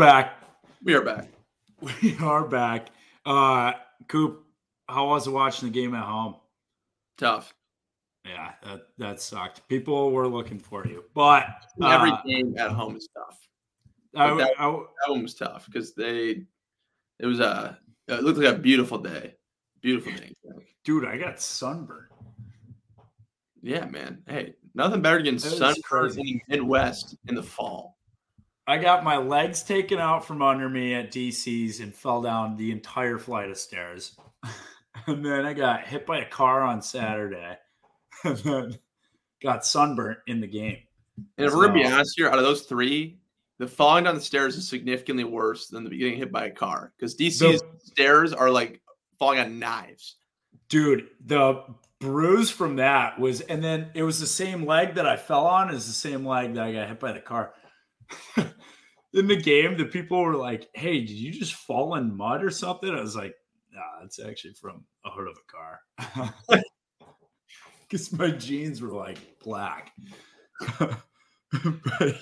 Back. We are back. We are back. Uh Coop, how was it watching the game at home? Tough. Yeah, that that sucked. People were looking for you, but Every uh, game at home is tough. I, that- I- That one was tough because they. It was a. It looked like a beautiful day. Beautiful day. dude, I got sunburned. Yeah, man. Hey, nothing better than That was sunburn in the Midwest in the fall. I got my legs taken out from under me at DC's and fell down the entire flight of stairs. and then I got hit by a car on Saturday and then got sunburnt in the game. And if we're gonna be honest here, out of those three, the falling down the stairs is significantly worse than the getting hit by a car because DC's stairs are like falling on knives. Dude, the bruise from that was, and then it was the same leg that I fell on, is the same leg that I got hit by the car. in the game, the people were like, Hey, did you just fall in mud or something? I was like, Nah, it's actually from a hood of a car. Because my jeans were like black. but,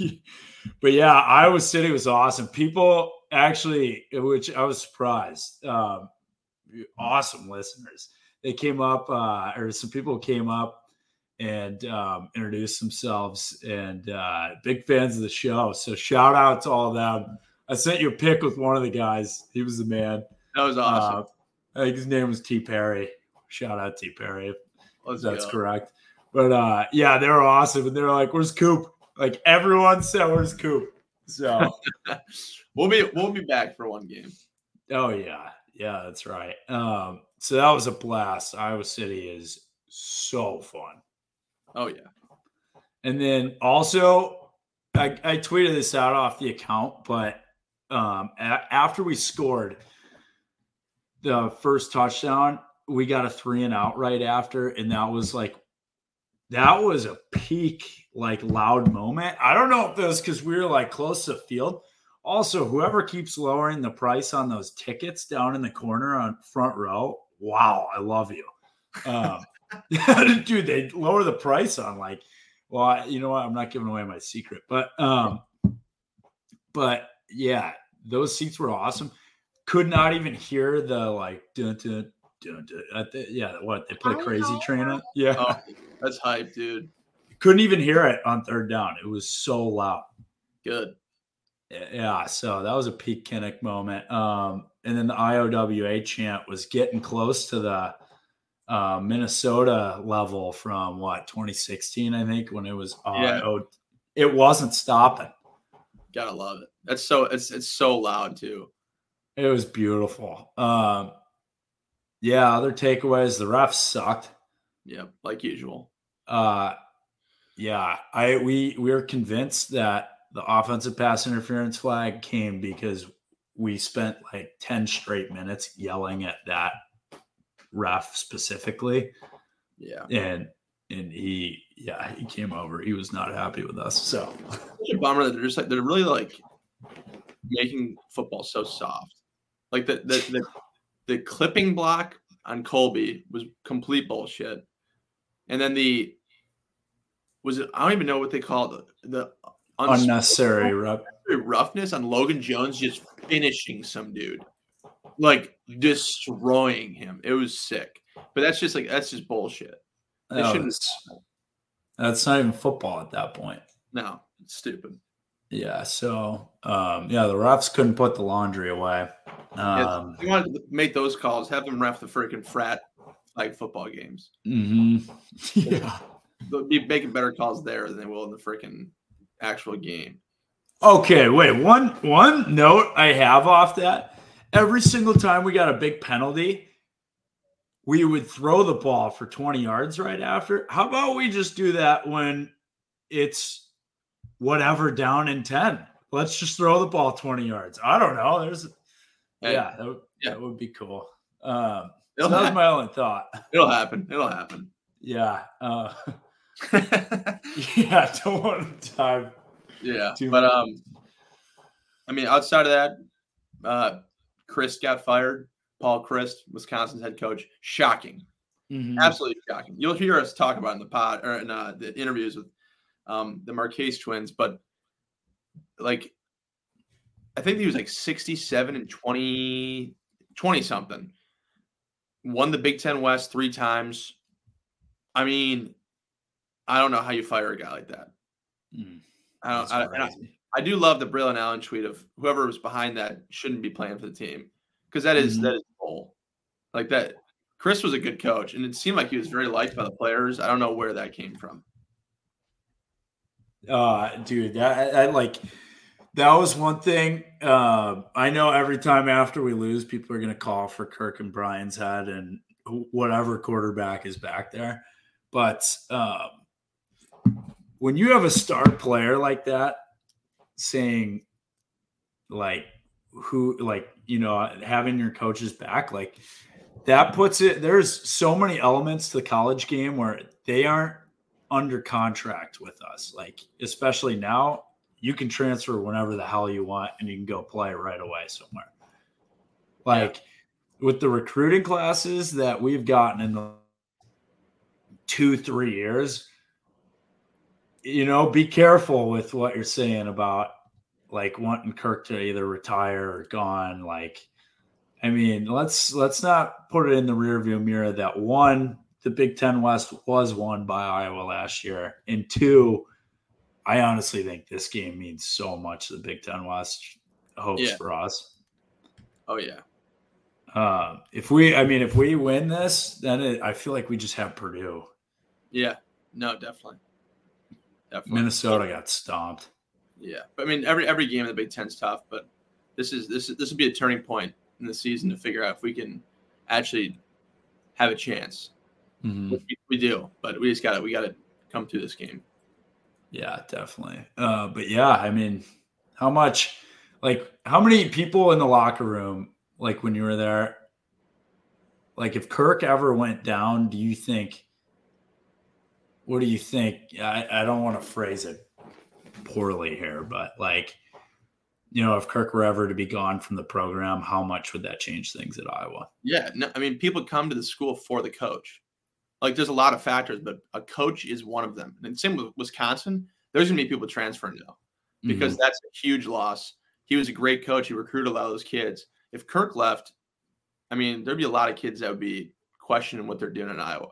but yeah, Iowa City was awesome. People actually, which I was surprised, um, awesome listeners. They came up, uh, or some people came up and um, introduced themselves, and uh, big fans of the show. So shout out to all of them. I sent you a pic with one of the guys. He was the man. That was awesome. Uh, I think his name was T Perry. Shout out T Perry. Let's That's go. correct. But uh, yeah, they were awesome, and they're like, "Where's Coop?" Like everyone said, "Where's Coop?" So, We'll be we'll be back for one game. oh yeah, yeah, that's right. Um, so that was a blast. Iowa City is so fun. Oh yeah. And then also, I, I tweeted this out off the account, but um, a- after we scored the first touchdown, we got a three and out right after, and that was like that was a peak like loud moment. I don't know if that was because we were like close to field. Also, whoever keeps lowering the price on those tickets down in the corner on front row, wow, I love you. Um, dude, they lower the price on like, well, I- you know what? I'm not giving away my secret, but um, but yeah, those seats were awesome. Could not even hear the like dun dun dun dun. At the, yeah, what they play Crazy Train on? Yeah, Oh, that's hype, dude. couldn't even hear it on third down. It was so loud. Good. Yeah, so that was a peak Kinnick moment. Um, and then the IOWA chant was getting close to the uh, Minnesota level from what 2016, I think, when it was Yeah. IO. It wasn't stopping. Gotta love it. That's so it's it's so loud too. It was beautiful. Um, yeah, other takeaways: the refs sucked. Yeah, like usual. Uh, yeah, I we we were convinced that the offensive pass interference flag came because we spent like 10 straight minutes yelling at that ref specifically Yeah. and and he yeah he came over he was not happy with us so Such a bummer that they're just like they're really like making football so soft. Like the the the, the clipping block on Colby was complete bullshit. And then the was it I don't even know what they call it, the the uns- unnecessary rep roughness on Logan Jones just finishing some dude. Like destroying him. It was sick. But that's just like that's just bullshit. They That shouldn't that's not even football at that point no, it's stupid. yeah so um yeah the refs couldn't put the laundry away um If you want to make those calls, have them ref the freaking frat like football games. Mm-hmm. yeah They'll be making better calls there than they will in the freaking actual game. Okay, wait. One one note I have off that. Every single time we got a big penalty, we would throw the ball for 20 yards right after. How about we just do that when it's whatever down in 10? Let's just throw the ball 20 yards. I don't know. There's Hey, yeah, that would, yeah. that would be cool. Um, so that was my only thought. it'll happen. It'll happen. Yeah. Uh, yeah, don't want to dive yeah, Too but much. um, I mean, outside of that, uh, Chryst got fired. Paul Chryst, Wisconsin's head coach, shocking. Mhm. absolutely shocking. You'll hear us talk about in the pod or in uh, the interviews with um, the Marchese twins, but like I think he was like 67 and 20, 20 something. Won the Big Ten West three times. I mean, I don't know how you fire a guy like that. Mm, I don't. I, I, I, do love the Braylon Allen tweet of whoever was behind that shouldn't be playing for the team because that is, mm-hmm. that is goal. Like that, Chryst was a good coach, and it seemed like he was very liked by the players. I don't know where that came from. Uh, dude, that I, I like that was one thing. Uh, I know every time after we lose, people are going to call for Kirk and Brian's head and whatever quarterback is back there. But um, when you have a star player like that saying, like, who, like, you know, having your coaches back, like, that puts it, there's so many elements to the college game where they aren't under contract with us. Like, especially now, you can transfer whenever the hell you want and you can go play right away somewhere. Like yeah. with the recruiting classes that we've gotten in the two, three years, you know, be careful with what you're saying about like wanting Kirk to either retire or gone. Like, I mean, let's let's not put it in the rearview mirror that one, the Big Ten West was won by Iowa last year, and two, I honestly think this game means so much to the Big Ten West hopes yeah. for us. Oh yeah. Uh, if we, I mean, if we win this, then it, I feel like we just have Purdue. Yeah. No, definitely. Definitely. Minnesota got stomped. Yeah, but I mean, every every game in the Big Ten's tough, but this is this is this would be a turning point in the season to figure out if we can actually have a chance. Mm-hmm. We, we do, but we just got to we got to come through this game. Yeah, definitely. Uh, but yeah, I mean, how much, like, how many people in the locker room, like when you were there, like if Kirk ever went down, do you think, what do you think? I, I don't want to phrase it poorly here, but like, you know, if Kirk were ever to be gone from the program, how much would that change things at Iowa? Yeah, no, I mean, people come to the school for the coach. Like there's a lot of factors, but a coach is one of them. And same with Wisconsin, there's gonna be people transferring now because mm-hmm. that's a huge loss. He was a great coach. He recruited a lot of those kids. If Kirk left, I mean, there'd be a lot of kids that would be questioning what they're doing in Iowa.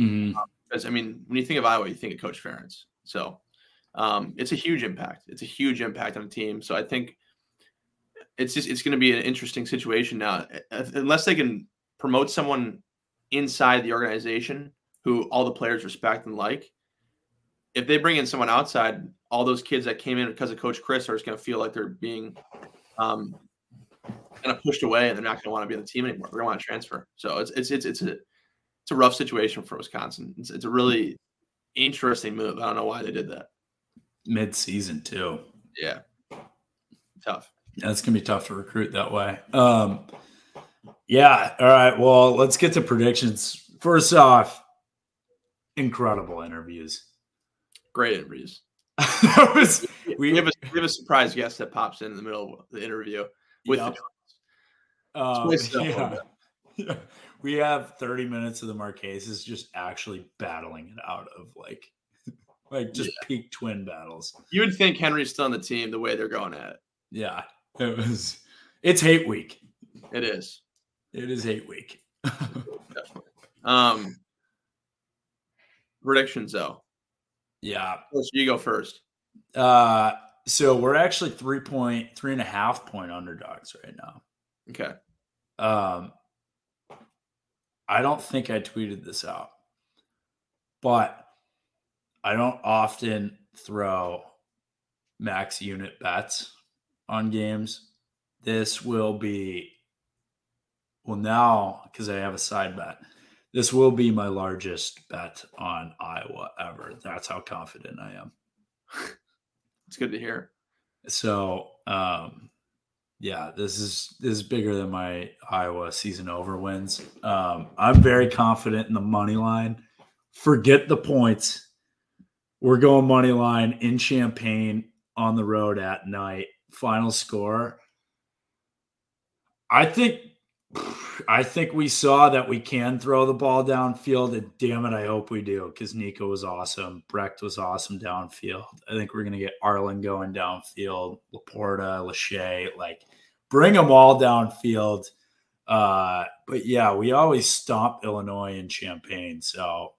Mm-hmm. Um, because I mean, when you think of Iowa, you think of Coach Ferentz. So um, it's a huge impact. It's a huge impact on the team. So I think it's just it's going to be an interesting situation now, unless they can promote someone inside the organization who all the players respect and like. If they bring in someone outside, all those kids that came in because of Coach Chryst are just going to feel like they're being um, kind of pushed away, and they're not going to want to be on the team anymore. They're going to want to transfer. So it's it's it's it's a it's a rough situation for Wisconsin. It's, it's a really interesting move. I don't know why they did that. Mid season too. Yeah, tough. Yeah, it's gonna be tough to recruit that way. Um, yeah. All right. Well, let's get to predictions. First off, incredible interviews. Great interviews. that was we, we, have a we have a surprise guest that pops in in the middle of the interview with yep. the um, yeah. yeah. We have 30 minutes of the Marcheses just actually battling it out of like like just yeah. peak twin battles. You would think Henry's still on the team the way they're going at it. Yeah. It was it's hate week. It is. It is hate week. Definitely. Um, predictions though. Yeah. So you go first. Uh, so we're actually three point three and a half point underdogs right now. Okay. Um, I don't think I tweeted this out, but I don't often throw max unit bets on games. This will be well, now because I have a side bet, this will be my largest bet on Iowa ever. That's how confident I am. it's good to hear. So, um, yeah, this is this is bigger than my Iowa season over wins. Um, I'm very confident in the money line. Forget the points. We're going money line in Champaign on the road at night. Final score. I think I think we saw that we can throw the ball downfield, and damn it, I hope we do because Nico was awesome. Brecht was awesome downfield. I think we're to get Arland going downfield, Laporta, Lachey, like bring them all downfield. Uh, but yeah, we always stomp Illinois in Champaign. So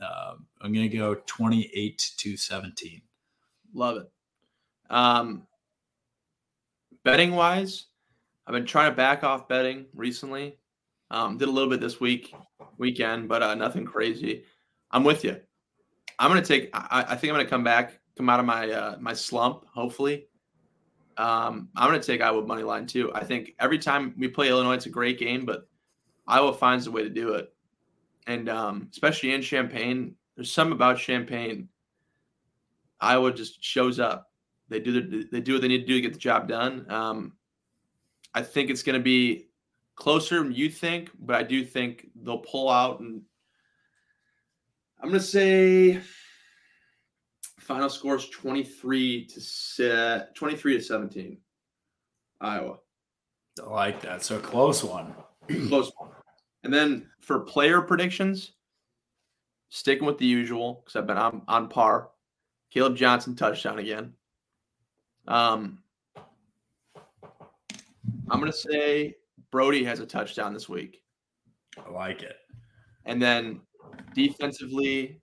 um, I'm going to go 28 to 17. Love it. Um, betting wise, I've been trying to back off betting recently. Um, did a little bit this week, weekend, but uh, nothing crazy. I'm with you. I'm gonna take. I, I think I'm gonna come back, come out of my uh, my slump. Hopefully, um, I'm gonna take Iowa money line too. I think every time we play Illinois, it's a great game, but Iowa finds a way to do it, and um, especially in Champaign, there's something about Champaign. Iowa just shows up. They do the, they do what they need to do to get the job done. Um, I think it's going to be closer than you think, but I do think they'll pull out. And I'm going to say final score is 23 to set 23 to 17. Iowa. I like that. So close one. close one. And then for player predictions, sticking with the usual because I've been on, on par. Kaleb Johnson touchdown again. Um, I'm going to say Brody has a touchdown this week. I like it. And then defensively,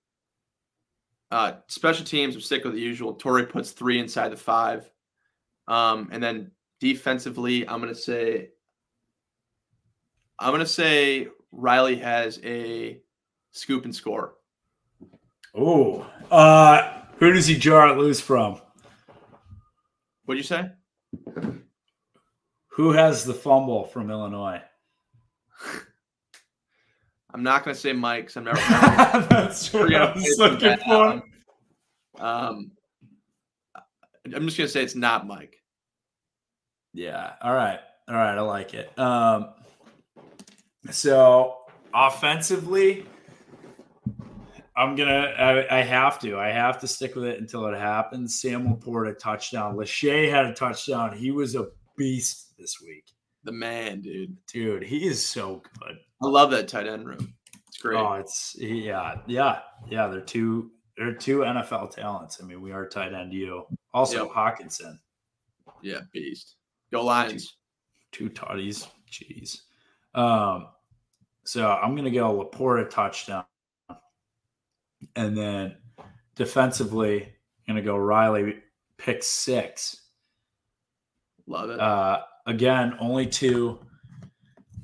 uh, special teams, we stick with the usual. Tory puts three inside the five. Um, and then defensively, I'm going to say, I'm going to say Riley has a scoop and score. Oh, uh, who does he jar it loose from? What'd you say? Who has the fumble from Illinois? I'm not going to say Mike I'm never. That's what I was looking for. Um, I'm just going to say it's not Mike. Yeah. All right. All right. I like it. Um, so offensively, I'm gonna. I, I, have to. I have to stick with it until it happens. Sam Laporta touchdown. Lachey had a touchdown. He was a beast this week. The man, dude. Dude, he is so good. I love that tight end room. It's great. Oh, it's yeah, yeah, yeah. They're two. They're two NFL talents. I mean, we are tight end. You also yep. Hockenson. Yeah, beast. Go Lions. Two, two toddies. Jeez. Um, so I'm gonna go Laporta touchdown. And then defensively, I'm going to go Riley pick six. Love it. Uh, again, only two,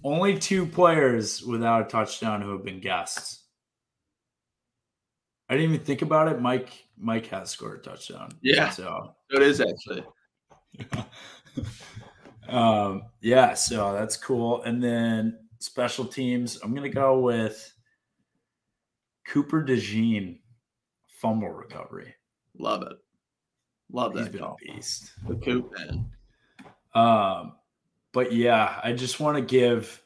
only two players without a touchdown who have been guests. I didn't even think about it. Mike, Mike has scored a touchdown. Yeah, so it is actually. um, yeah, so that's cool. And then special teams, I'm gonna go with Cooper DeJean fumble recovery. Love it. Love that. He's been a beast. The Coop man. Um, but yeah, I just want to give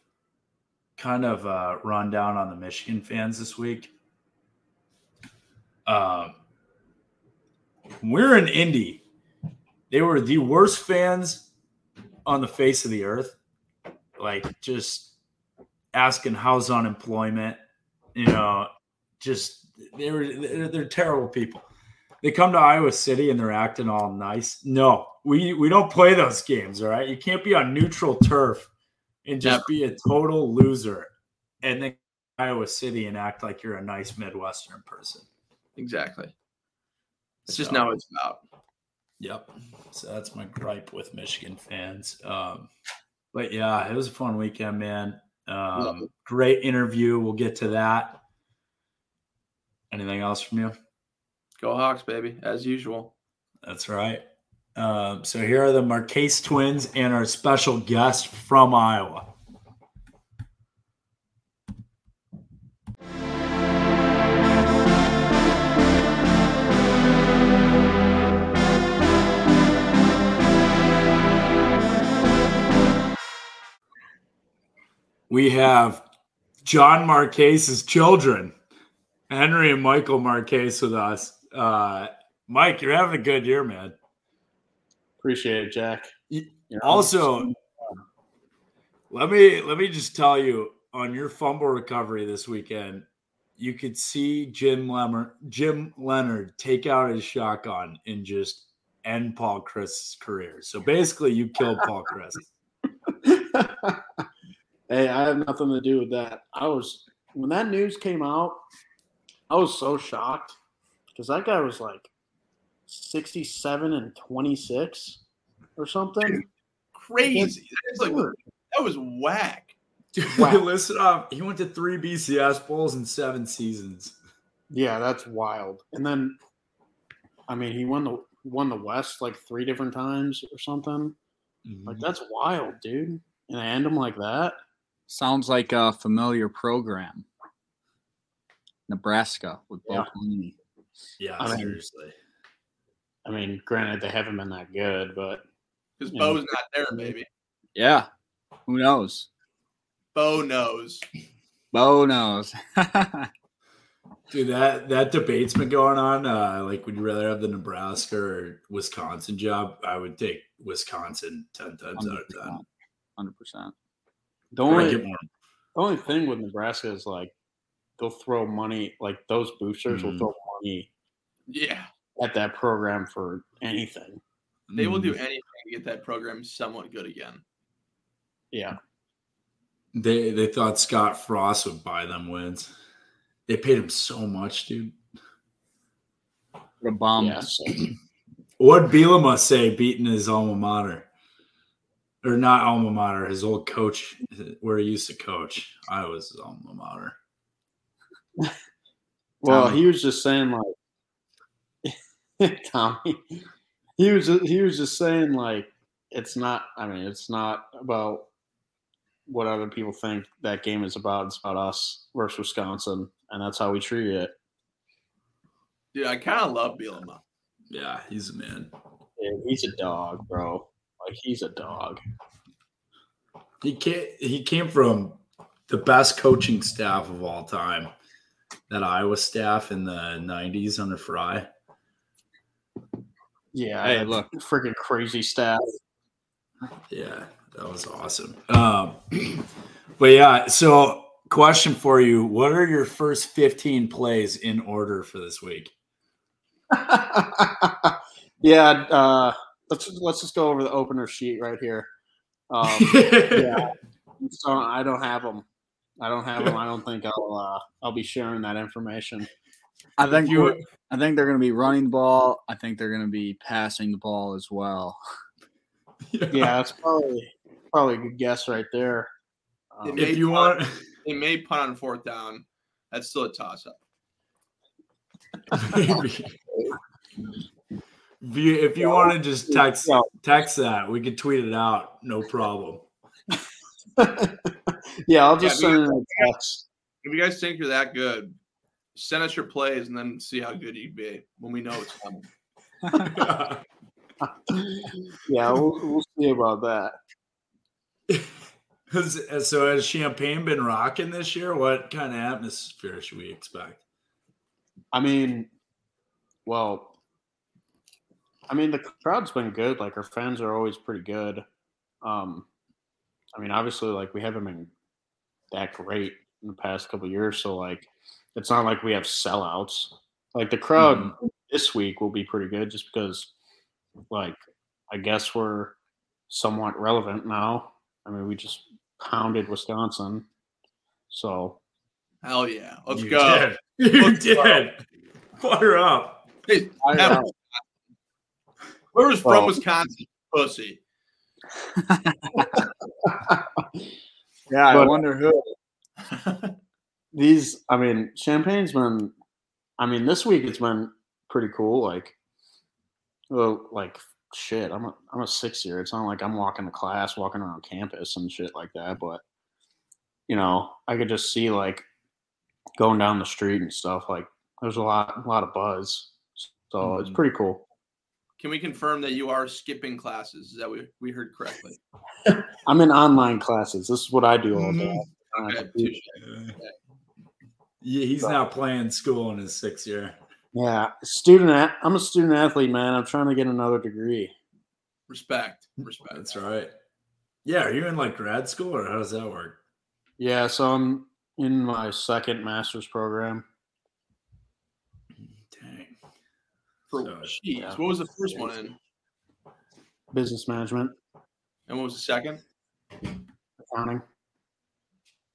kind of a rundown on the Michigan fans this week. Um, we're in Indy. They were the worst fans on the face of the earth. Like just asking how's unemployment, you know, just they're, they're they're terrible people. They come to Iowa City and they're acting all nice. No, we we don't play those games. All right, you can't be on neutral turf and just be a total loser, and then Iowa City and act like you're a nice Midwestern person. Exactly. It's so, just not what it's about. Yep. So that's my gripe with Michigan fans. Um, but yeah, it was a fun weekend, man. Um, great interview. We'll get to that. Anything else from you? Go Hawks, baby, as usual. That's right. Um, so here are the Marchese twins and our special guest from Iowa. We have John Marchese's children. Henry and Michael Marchese with us. Uh, Mike, you're having a good year, man. Appreciate it, Jack. You also, Let me let me just tell you on your fumble recovery this weekend, you could see Jim Leonhard Jim Leonhard take out his shotgun and just end Paul Chryst's career. So basically, you killed Paul Chryst. hey, I have nothing to do with that. I was when that news came out, I was so shocked because that guy was like sixty-seven and twenty-six or something. Crazy. That, like, that was whack. Dude, wow. listen up. He went to three BCS bowls in seven seasons. Yeah, that's wild. And then, I mean, he won the won the West like three different times or something. Mm-hmm. Like that's wild, dude. And I end him like that. Sounds like a familiar program. Nebraska with Bo yeah. Yeah, I mean, seriously. I mean, granted, they haven't been that good, but because Bo's not there, maybe. Yeah, who knows? Bo knows. Bo knows. Dude, that that debate's been going on. Uh, like, would you rather have the Nebraska or Wisconsin job? I would take Wisconsin ten times out of ten. Hundred percent. The only the only thing with Nebraska is like they'll throw money. Like those boosters mm-hmm. will throw money. Yeah. At that program for anything. They will do mm-hmm. anything to get that program somewhat good again. Yeah. They they thought Scott Frost would buy them wins. They paid him so much, dude. What a bomb. Yeah, what Bielema say beating his alma mater? Or not alma mater, his old coach where he used to coach. I was his alma mater. well, he was just saying like Tommy. He was he was just saying like it's not I mean, it's not about what other people think that game is about. It's about us versus Wisconsin, and that's how we treat it. Dude, I kind of love Bielema. Yeah, he's a man. Yeah, he's a dog, bro. Like he's a dog. He came, he came from the best coaching staff of all time, that Iowa staff in the '90s under Fry. Yeah, hey, look, freaking crazy staff. Yeah, that was awesome. Um, but yeah, so question for you: What are your first 15 plays in order for this week? yeah, uh, let's let's just go over the opener sheet right here. Um, yeah, so I don't have them. I don't have them. I don't think I'll uh, I'll be sharing that information. I think you. I think they're going to be running the ball. I think they're going to be passing the ball as well. yeah, that's probably probably a good guess right there. Um, if you punt, want, they may punt on fourth down. That's still a toss up. Maybe. If you, if you want to just text text that, we could tweet it out. No problem. yeah, I'll just yeah, send it a text. If you guys think you're that good, send us your plays and then see how good you'd be when we know it's coming. yeah, we'll, we'll see about that. so has Champaign been rocking this year? What kind of atmosphere should we expect? I mean, well, I mean the crowd's been good. Like our fans are always pretty good. Um, I mean, obviously, like we haven't been that great in the past couple years, so like it's not like we have sellouts. Like the crowd mm-hmm. this week will be pretty good, just because, like, I guess we're somewhat relevant now. I mean, we just pounded Wisconsin. So, hell yeah, let's you go. Did. You let's did. Go. Fire up. Hey, uh, where was well, from Wisconsin? Pussy. yeah, I wonder who. these, I mean, Champaign's been. I mean, this week it's been pretty cool. Like, well, like shit, I'm a I'm a six year. It's not like I'm walking to class, walking around campus and shit like that. But you know, I could just see like going down the street and stuff. Like there's a lot a lot of buzz. So mm-hmm. it's pretty cool. Can we confirm that you are skipping classes? Is that we we heard correctly? I'm in online classes. This is what I do all day. Mm-hmm. Okay. Yeah, he's now playing school in his sixth year. Yeah, student. I'm a student athlete, man. I'm trying to get another degree. Respect, respect. That's right. Yeah, are you in like grad school or how does that work? Yeah, so I'm in my second master's program. Dang. For So, jeez, yeah. what was the first one in, Business management, and what was the second? accounting.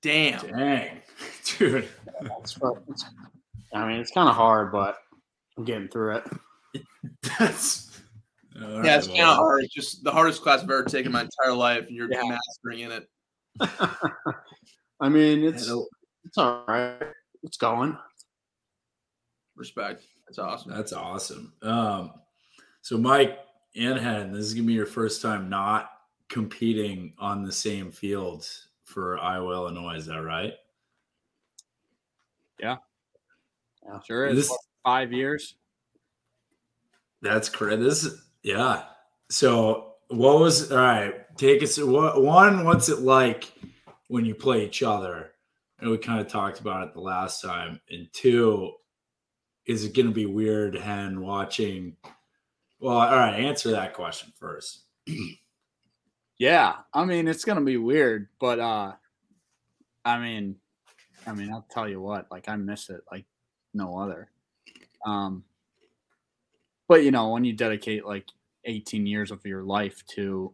Damn. Dang. Dude. It's, it's, I mean, it's kind of hard, but I'm getting through it. That's uh, Yeah, it's kind of hard. It's just the hardest class I've ever taken in my entire life, and you're Yeah. mastering in it. I mean, it's it's all right. It's going. Respect. That's awesome. That's awesome. Um, so Mike and Hen, this is gonna be your first time not competing on the same field for Iowa, Illinois. Is that right? Yeah. Sure is. This- five years. That's correct. This yeah. So what was all right? Take us what one, what's it like when you play each other? And we kind of talked about it the last time. And two, is it gonna be weird Hen watching? Well, all right, answer that question first. Yeah, I mean it's gonna be weird, but uh, I mean, I mean I'll tell you what, like I miss it like no other. Um, but you know when you dedicate like 18 years of your life to,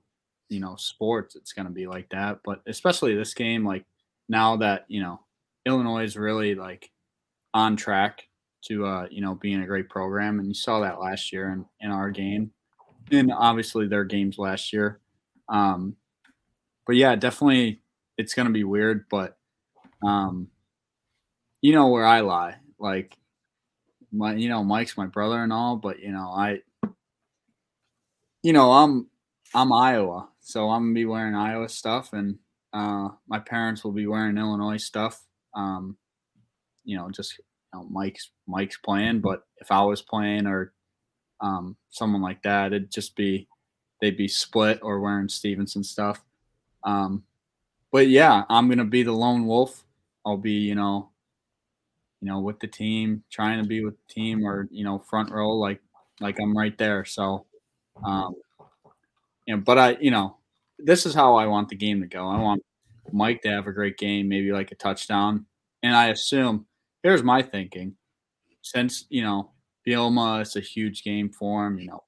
you know, sports, it's gonna be like that. But especially this game, like now that you know Illinois is really like on track to uh, you know being a great program, and you saw that last year in in our game, and obviously their games last year. Um, but yeah, definitely it's gonna be weird, but um, you know where I lie. Like my, you know, Mike's my brother and all, but you know, I, you know, I'm I'm Iowa, so I'm gonna be wearing Iowa stuff, and uh, my parents will be wearing Illinois stuff. Um, you know, just you know, Mike's Mike's playing, but if I was playing or um, someone like that, it'd just be they'd be split or wearing Stevenson stuff. Um, but yeah, I'm gonna be the lone wolf. I'll be, you know, you know, with the team, trying to be with the team, or you know, front row, like like I'm right there. So, um, you know, but I, you know, this is how I want the game to go. I want Mike to have a great game, maybe like a touchdown, and I assume here's my thinking, since you know, Bielema, it's a huge game for him. You know,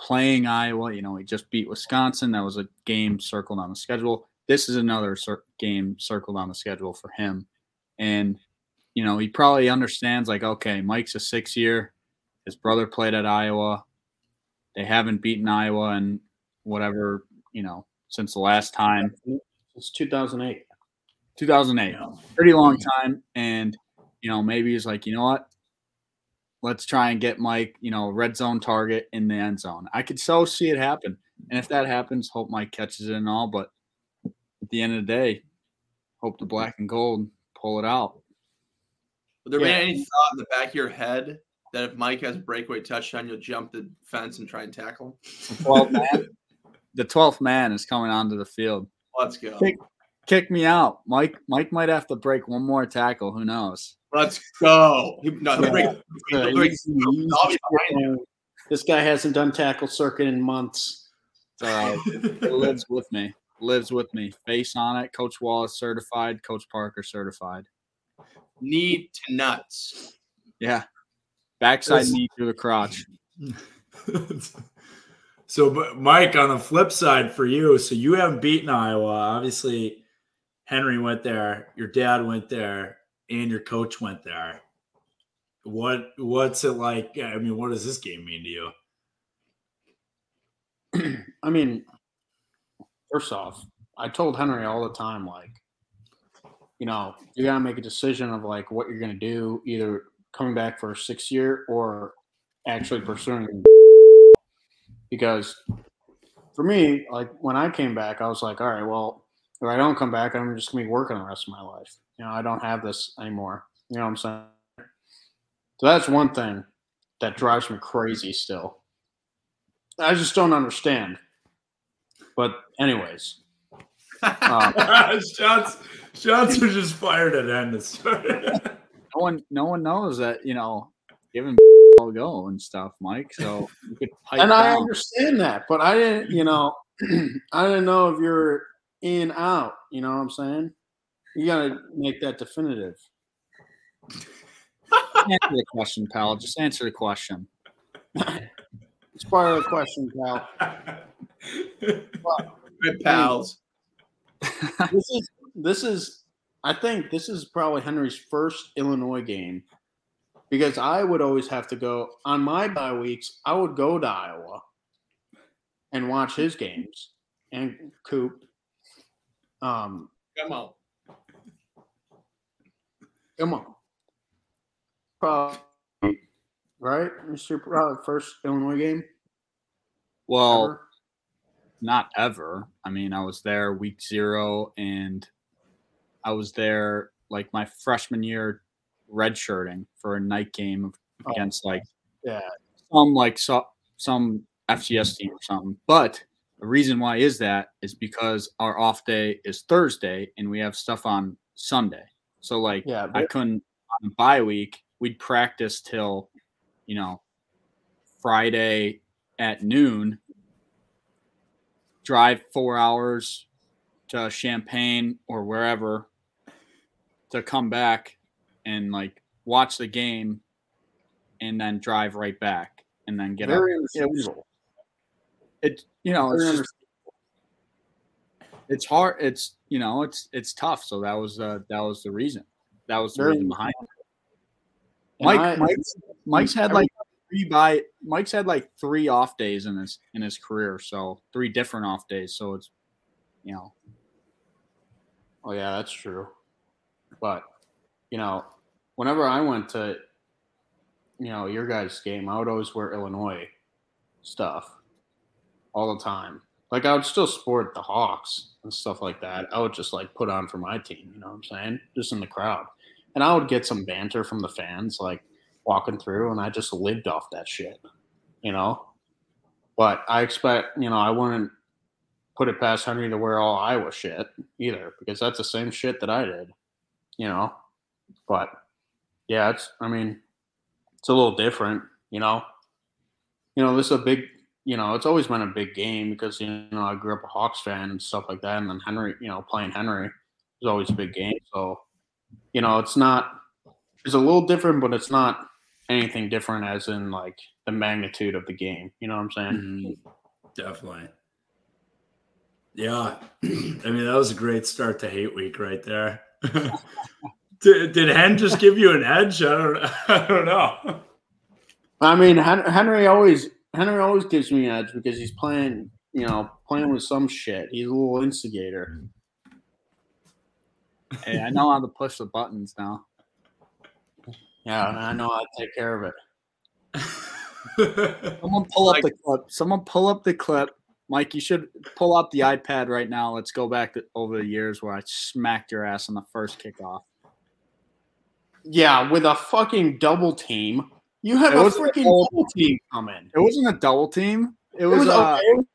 playing Iowa. You know, he just beat Wisconsin. That was a game circled on the schedule. This is another cir- game circled on the schedule for him. And, you know, he probably understands like, okay, Mike's a six year. His brother played at Iowa. They haven't beaten Iowa and whatever, you know, since the last time, It's 2008. 2008 pretty long time. And, you know, maybe he's like, you know what? Let's try and get Mike, you know, red zone target in the end zone. I could so see it happen. And if that happens, hope Mike catches it and all. But at the end of the day, hope the black and gold pull it out. Would there Yeah. be any thought in the back of your head that if Mike has a breakaway touchdown, you'll jump the fence and try and tackle him? The 12th man, the 12th man is coming onto the field. Let's go. Kick, kick me out. Mike Mike might have to break one more tackle. Who knows? Let's go. No, Yeah. break, Uh, break- easy, easy I'll be behind shit. This guy hasn't done tackle circuit in months. It's it lives with me. Lives with me. Face on it. Coach Wallace certified. Coach Parker certified. knee to nuts. Yeah. Backside This- knee through the crotch. so, but Mike, on the flip side for you, so you haven't beaten Iowa. Obviously, Henry went there, your dad went there, and your coach went there. What what's it like? I mean, what does this game mean to you? I mean, first off, I told Henry all the time, like, you know, you got to make a decision of like what you're to do, either coming back for a six year or actually pursuing. Because for me, like when I came back, I was like, all right, well, if I don't come back, I'm just going to be working the rest of my life. You know, I don't have this anymore. You know what I'm saying? So that's one thing that drives me crazy still. I just don't understand. But anyways, um, shots shots are just fired at end of. No one no one knows that, you know, giving a go and stuff, Mike. So you could pipe and I understand that, but I didn't, you know, I didn't know if you're in out. You know what I'm saying? You gotta make that definitive. answer the question, pal. Just answer the question. It's part of the question, pal. Good pals. This is this is I think this is probably Henry's first Illinois game because I would always have to go on my bye weeks. I would go to Iowa and watch his games and Coop. Um, Come on. come on, probably right, Mister. Probably first Illinois game. Well, ever? not ever. I mean, I was there week zero, and I was there like my freshman year redshirting for a night game Oh. against like yeah, some like so, some FCS team or something. But the reason why is that is because our off day is Thursday and we have stuff on Sunday. So like yeah. I couldn't on bye week, We'd practice till you know Friday at noon. Drive four hours to Champaign or wherever to come back and like watch the game and then drive right back and then get very was- It you know it's just, it's hard. It's you know it's it's tough. So that was uh, that was the reason. That was the Very reason behind it. Mike, I- Mike's, Mike's had like three by Mike's had like three off days in his in his career, so three different off days. So it's you know Oh yeah, that's true. But you know, whenever I went to you know your guys' game, I would always wear Illinois stuff all the time. Like I would still sport the Hawks and stuff like that. I would just like put on for my team. You know what I'm saying? Just in the crowd, and I would get some banter from the fans, like walking through, and I just lived off that shit. You know. But I expect, you know, I wouldn't put it past Henry to wear all Iowa shit either, because that's the same shit that I did, you know. But yeah, it's I mean, it's a little different, you know. You know, this is a big you know, it's always been a big game because you know, I grew up a Hawks fan and stuff like that, and then Henry, you know, playing Henry was always a big game. So, you know, it's not it's a little different, but it's not anything different as in like the magnitude of the game. You know what I'm saying? Mm-hmm. Definitely. Yeah. I mean, that was a great start to hate week right there. did, did Hen just give you an edge? I don't, I don't know. I mean, Henry always Henry always gives me edge because he's playing, you know, playing with some shit. He's a little instigator. Mm-hmm. hey, I know how to push the buttons now. Yeah, and I know how to take care of it. Someone pull up Like- the clip. Someone pull up the clip. Mike, you should pull up the iPad right now. Let's go back to, over the years where I smacked your ass on the first kickoff. Yeah, with a fucking double team. You have It a was a freaking double- double team coming. It wasn't a double team. It It was, was, uh, okay.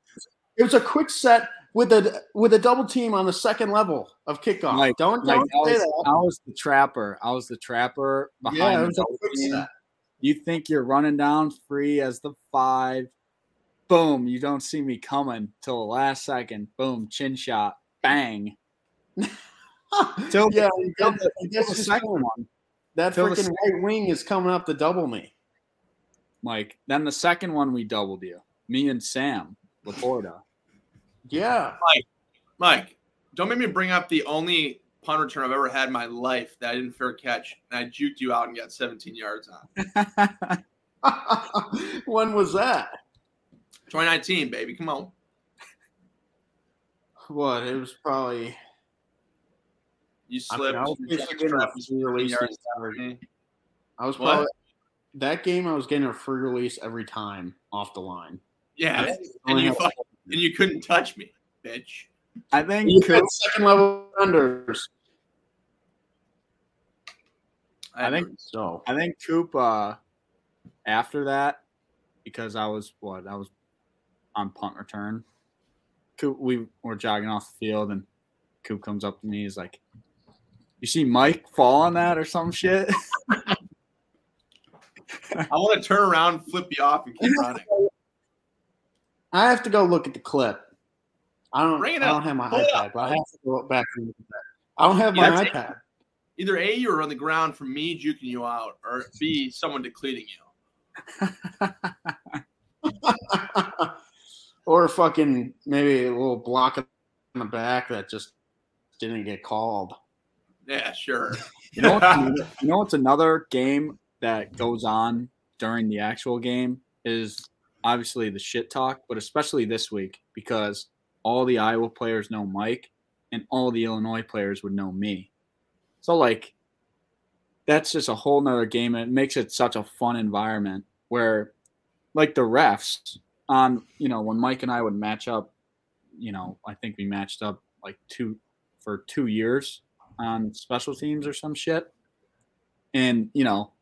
It was a quick set with a with a double team on the second level of kickoff. Like- don't like don't I say was, that. I was the trapper. I was the trapper behind Yeah, it the was a quick set. You think you're running down free as the five. Boom. You don't see me coming till the last second. Boom. Chin shot. Bang. Till yeah, till the, till the second one. that freaking right wing is coming up to double me. Mike. Then the second one we doubled you. Me and Sam Laporta. Yeah, Mike, Mike, don't make me bring up the only punt return I've ever had in my life that I didn't fair catch, and I juked you out and got 17 yards on. when was that? 2019, baby, come on. What? It was probably. You I, mean, slipped. I was you basically took getting a strap, free release. yards every- on me. I was What? probably that game. I was getting a free release every time off the line. Yeah, and you fucking, and you couldn't touch me, bitch. I think You Coop, had second level unders. I think So I think Coop uh after that, because I was what I was on punt return. Coop we were jogging off the field and Coop comes up to me, he's like, You see Mike fall on that or some shit? I want to turn around, flip you off, and keep running. I have to go look at the clip. I don't. Bring it I don't have my Pull iPad, but I have to go back and look at that. I don't have Yeah, my iPad. Either A, you're on the ground from me juking you out, or B, someone decleating you. or fucking maybe a little block in the back that just didn't get called. Yeah, sure. You know, you know what's another game that goes on during the actual game is obviously the shit talk, but especially this week because all the Iowa players know Mike and all the Illinois players would know me. So like that's just a whole nother game. It makes it such a fun environment where like the refs on, you know, when Mike and I would match up, you know, I think we matched up like two for two years on special teams or some shit. And, you know,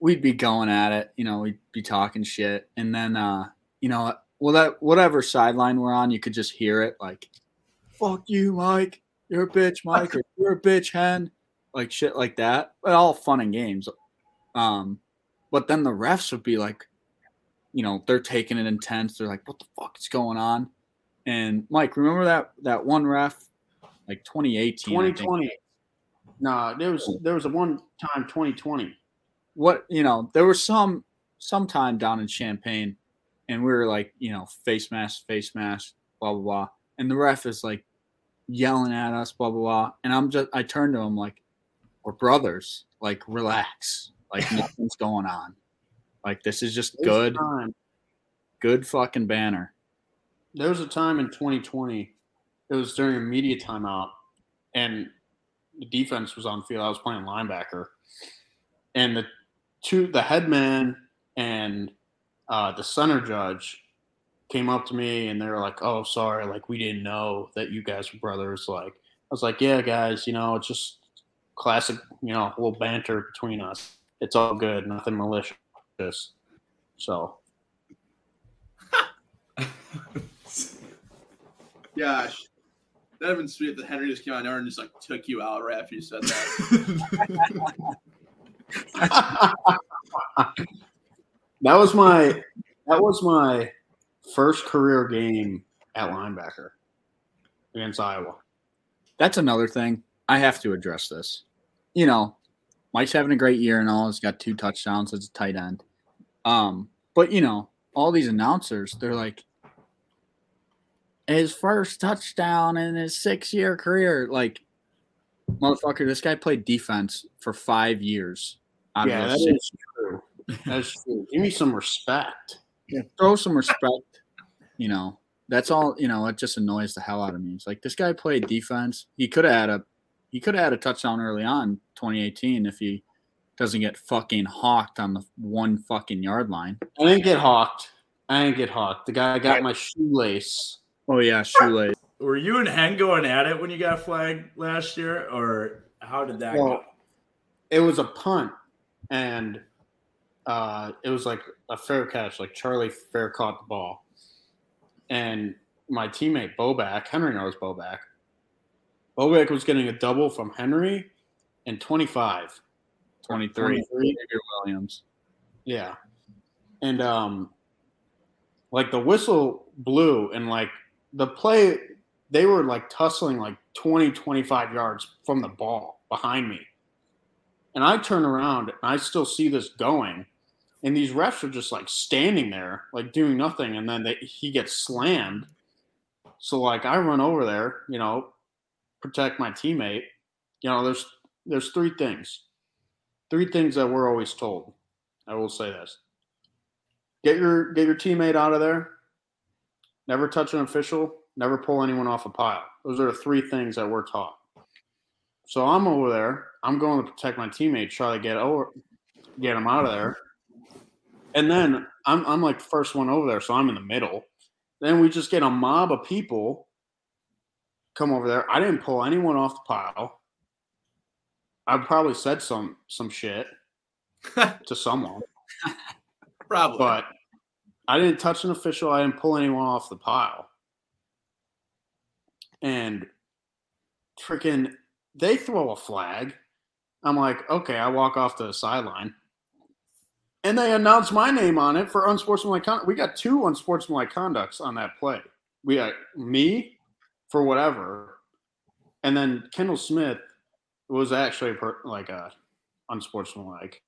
we'd be going at it, you know, we'd be talking shit. And then, uh, you know, well, that whatever sideline we're on, you could just hear it like, fuck you, Mike. You're a bitch, Mike. Or you're a bitch, hen. Like shit like that. But all fun and games. Um, but then the refs would be like, you know, they're taking it intense. They're like, what the fuck is going on? And Mike, remember that that one ref, like 2018, I 2020. No, there was there was a one time 2020. What you know there was some sometime down in Champaign and we were like you know face mask face mask blah blah blah. And the ref is like yelling at us blah blah blah. And i'm just i turned to him like we're brothers. Like relax. Like nothing's going on. Like this is just There was a good time- good fucking banner. There was a time in 2020. It was during a media timeout, and the defense was on field. I was playing linebacker, and the two, the headman and uh, the center judge, came up to me and they were like, "Oh, sorry, like we didn't know that you guys were brothers." Like I was like, "Yeah, guys, you know, it's just classic, you know, a little banter between us. It's all good, nothing malicious." So Gosh. That'd have been sweet if the Henry just came out there and just like took you out right after you said that. that was my that was my first career game at linebacker against Iowa. that's another thing. I have to address this. You know mike's having a great year and all. He's got two touchdowns as a tight end. Um but you know all these announcers they're like his first touchdown in his six year career. Like motherfucker this guy played defense for five years Yeah, that is true. That's true. Give me some respect. Yeah, throw some respect. You know, that's all. You know, it just annoys the hell out of me. It's like this guy played defense. He could have had a, he could have had a touchdown early on, 2018, if he doesn't get fucking hawked on the one fucking yard line. I didn't get hawked. I didn't get hawked. The guy got my shoelace. Oh yeah, shoelace. Were you and Hen going at it when you got flagged last year, or how did that Well, go? It was a punt, and uh, it was like a fair catch. Like Charlie Fair caught the ball, and my teammate Boback, Henry knows Boback. Boback was getting a double from Henry and 25. 23. 23. Williams. Yeah. And um like the whistle blew and like the play they were like tussling like 20 25 yards from the ball behind me. And I turn around and I still see this going and these refs are just like standing there like doing nothing and then they, he gets slammed. So like I run over there, you know, protect my teammate. You know, there's there's three things. Three things that we're always told. I will say this. Get your get your teammate out of there. Never touch an official. Never pull anyone off a pile. Those are the three things that we're taught. So I'm over there. I'm going to protect my teammate, try to get over, get him out of there. And then I'm I'm like the first one over there, so I'm in the middle. Then we just get a mob of people come over there. I didn't pull anyone off the pile. I probably said some some shit to someone. Probably. But I didn't touch an official. I didn't pull anyone off the pile. And freaking, they throw a flag. I'm like, okay, I walk off to the sideline. And they announce my name on it for unsportsmanlike conduct. We got two unsportsmanlike conducts on that play. We got me for whatever. And then Kendall Smith was actually per, like a unsportsmanlike.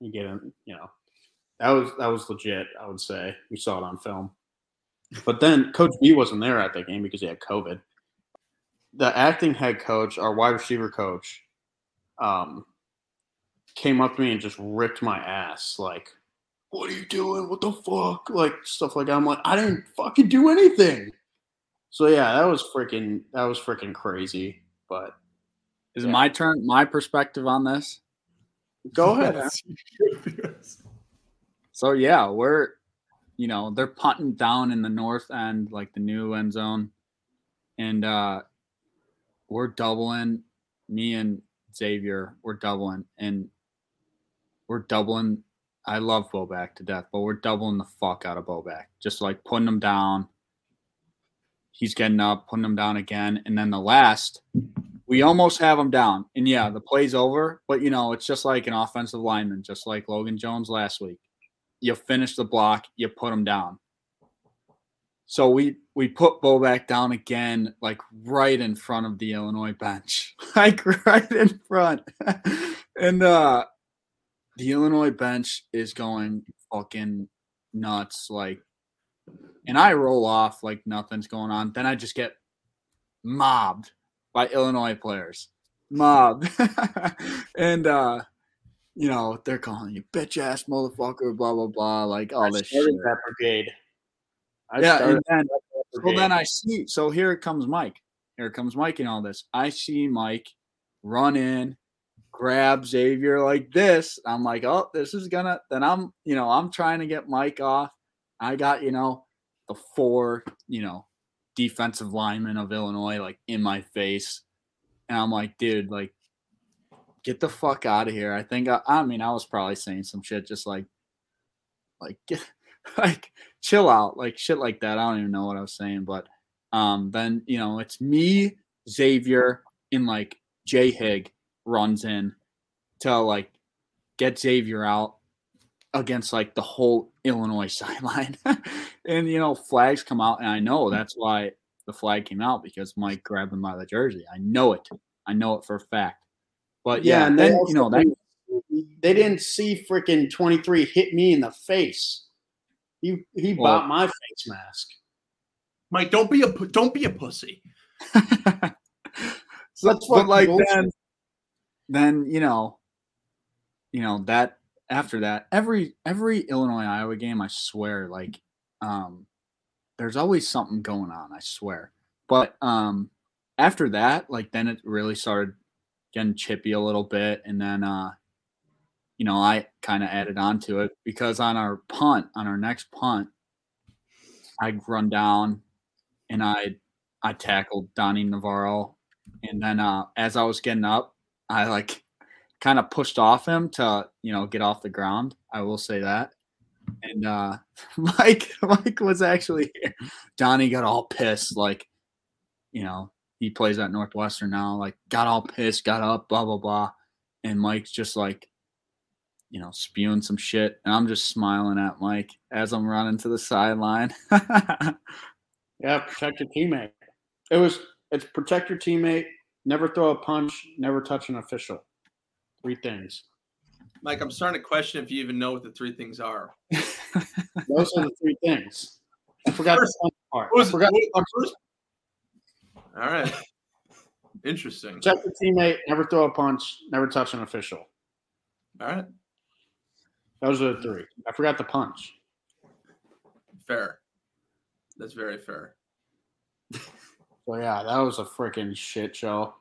You get him, you know, that was that was legit. I would say we saw it on film. But then Coach B wasn't there at that game because he had COVID. The acting head coach, our wide receiver coach, um, came up to me and just ripped my ass. Like, what are you doing? What the fuck? Like stuff like that. I'm like, I didn't fucking do anything. So yeah, that was freaking that was freaking crazy. But Is Yeah. it my turn? My perspective on this? go ahead. So yeah, we're you know, they're punting down in the north end, like the new end zone. And uh we're doubling me and Xavier, we're doubling and we're doubling I love Boback to death, but we're doubling the fuck out of Boback. Just like putting him down. He's getting up, putting him down again. And then the last, we almost have him down. And yeah, the play's over, but you know, it's just like an offensive lineman, just like Logan Jones last week you finish the block, you put him down. So we we put Boback down again, like right in front of the Illinois bench, like right in front, and uh the Illinois bench is going fucking nuts, like, and I roll off like nothing's going on. Then I just get mobbed by Illinois players, mobbed, and uh you know, they're calling you bitch ass motherfucker, blah blah blah, like all I this shit. that brigade. I yeah, and then well, then I see. So here comes Mike. Here comes Mike and all this. I see Mike run in, grab Xavier like this. I'm like, oh, this is gonna. Then I'm, you know, I'm trying to get Mike off. I got, you know, the four, you know, defensive linemen of Illinois like in my face, and I'm like, dude, like, get the fuck out of here. I think I, I mean, I was probably saying some shit just like, like, get, like, chill out, like shit like that. I don't even know what I was saying, but um, then you know, it's me, Xavier, and like Jay Hig runs in to like get Xavier out against like the whole Illinois sideline. and you know, flags come out, and I know that's why the flag came out because Mike grabbed him by the jersey. I know it. I know it for a fact. But yeah, and then you know that they didn't see freaking 23 hit me in the face. He he Well- bought my face mask. Mike, don't be a don't be a pussy. so, That's but like bullshit. then, then you know, you know that after that, every every Illinois Iowa game, I swear, like, um, there's always something going on. I swear, but um, after that, like, then it really started getting chippy a little bit, and then uh, you know, I kind of added on to it because on our punt, on our next punt, I'd run down and I I tackled Donnie Navarro and then uh, as I was getting up, I like kind of pushed off him to you know get off the ground. I will say that. And uh, Mike Mike was actually here. Donnie got all pissed, like you know he plays at Northwestern now. Like got all pissed, got up, blah blah blah. And Mike's just like you know spewing some shit, and I'm just smiling at Mike as I'm running to the sideline. Yeah, protect your teammate. It was it's protect your teammate, never throw a punch, never touch an official. Three things. Mike, I'm starting to question if you even know what the three things are. Those are the three things. I forgot the punch part. What I was- forgot the what- punch All right. Interesting. Check the teammate, never throw a punch, never touch an official. All right. Those are the three. I forgot the punch. Fair. That's very fair. So yeah, that was a freaking shit show.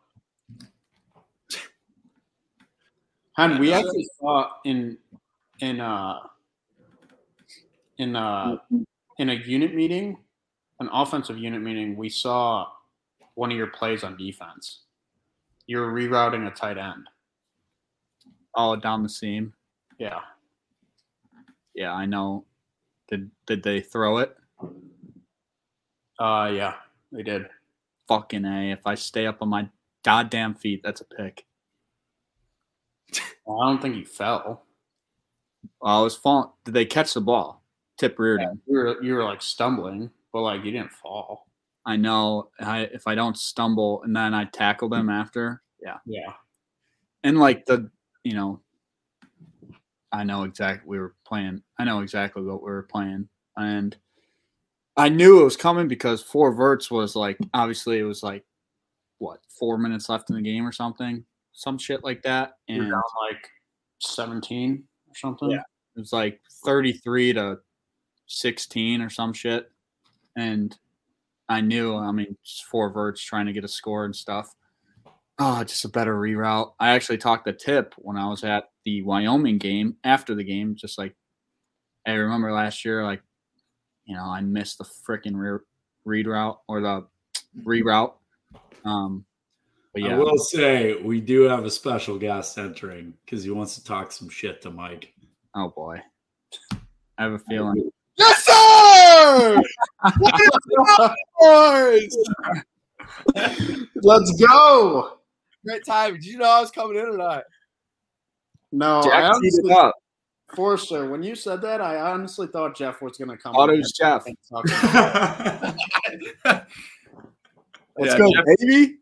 And we actually saw in in uh in uh in a unit meeting, an offensive unit meeting, we saw one of your plays on defense. You're rerouting a tight end. all down the seam. Yeah. Yeah, I know. Did did they throw it? Uh yeah, they did. Fucking a! If I stay up on my goddamn feet, that's a pick. Well, I don't think you fell. Well, I was falling. Did they catch the ball? Tip Reardon. You were you were like stumbling, but like you didn't fall. I know I, if I don't stumble and then I tackle them mm-hmm. after, yeah. Yeah. And like the, you know, I know exactly we were playing. I know exactly what we were playing, and I knew it was coming because four verts was like obviously it was like what four minutes left in the game or something, some shit like that, and like 17 or something. Yeah. it was like 33 to 16 or some shit and i knew i mean just four verts trying to get a score and stuff. Oh just a better reroute. I actually talked to tip when i was at the wyoming game after the game just like i remember last year like you know i missed the freaking re- read route or the reroute? Um but I will say we do have a special guest entering because he wants to talk some shit to Mike. oh boy. I have a feeling. Yes, sir! Boys! Let's go. Great time. Did you know I was coming in or not? No, Jack teed honestly, it up. Forster, when you said that, I honestly thought Jeff was going to come. Thought it in was Jeff. and talk about Let's Yeah, go, Jeff- baby.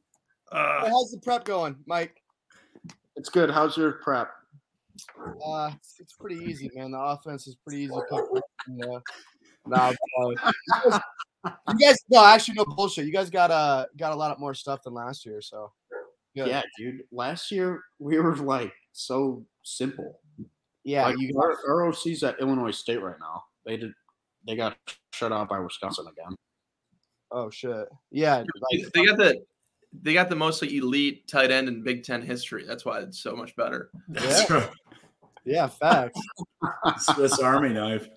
Uh, How's the prep going, Mike? It's good. How's your prep? Uh, it's, it's pretty easy, man. The offense is pretty easy. to pick. Uh, you guys- no, actually, no bullshit. You guys got uh got a lot more stuff than last year, so good. Yeah, dude. Last year we were like so simple. yeah. like, you our, our OC's at Illinois State right now. They did. They got shut out by Wisconsin again. oh shit, yeah. Like, They got the they got the most like, elite tight end in Big Ten history. That's why it's so much better. Yeah, yeah, facts. Swiss Army knife.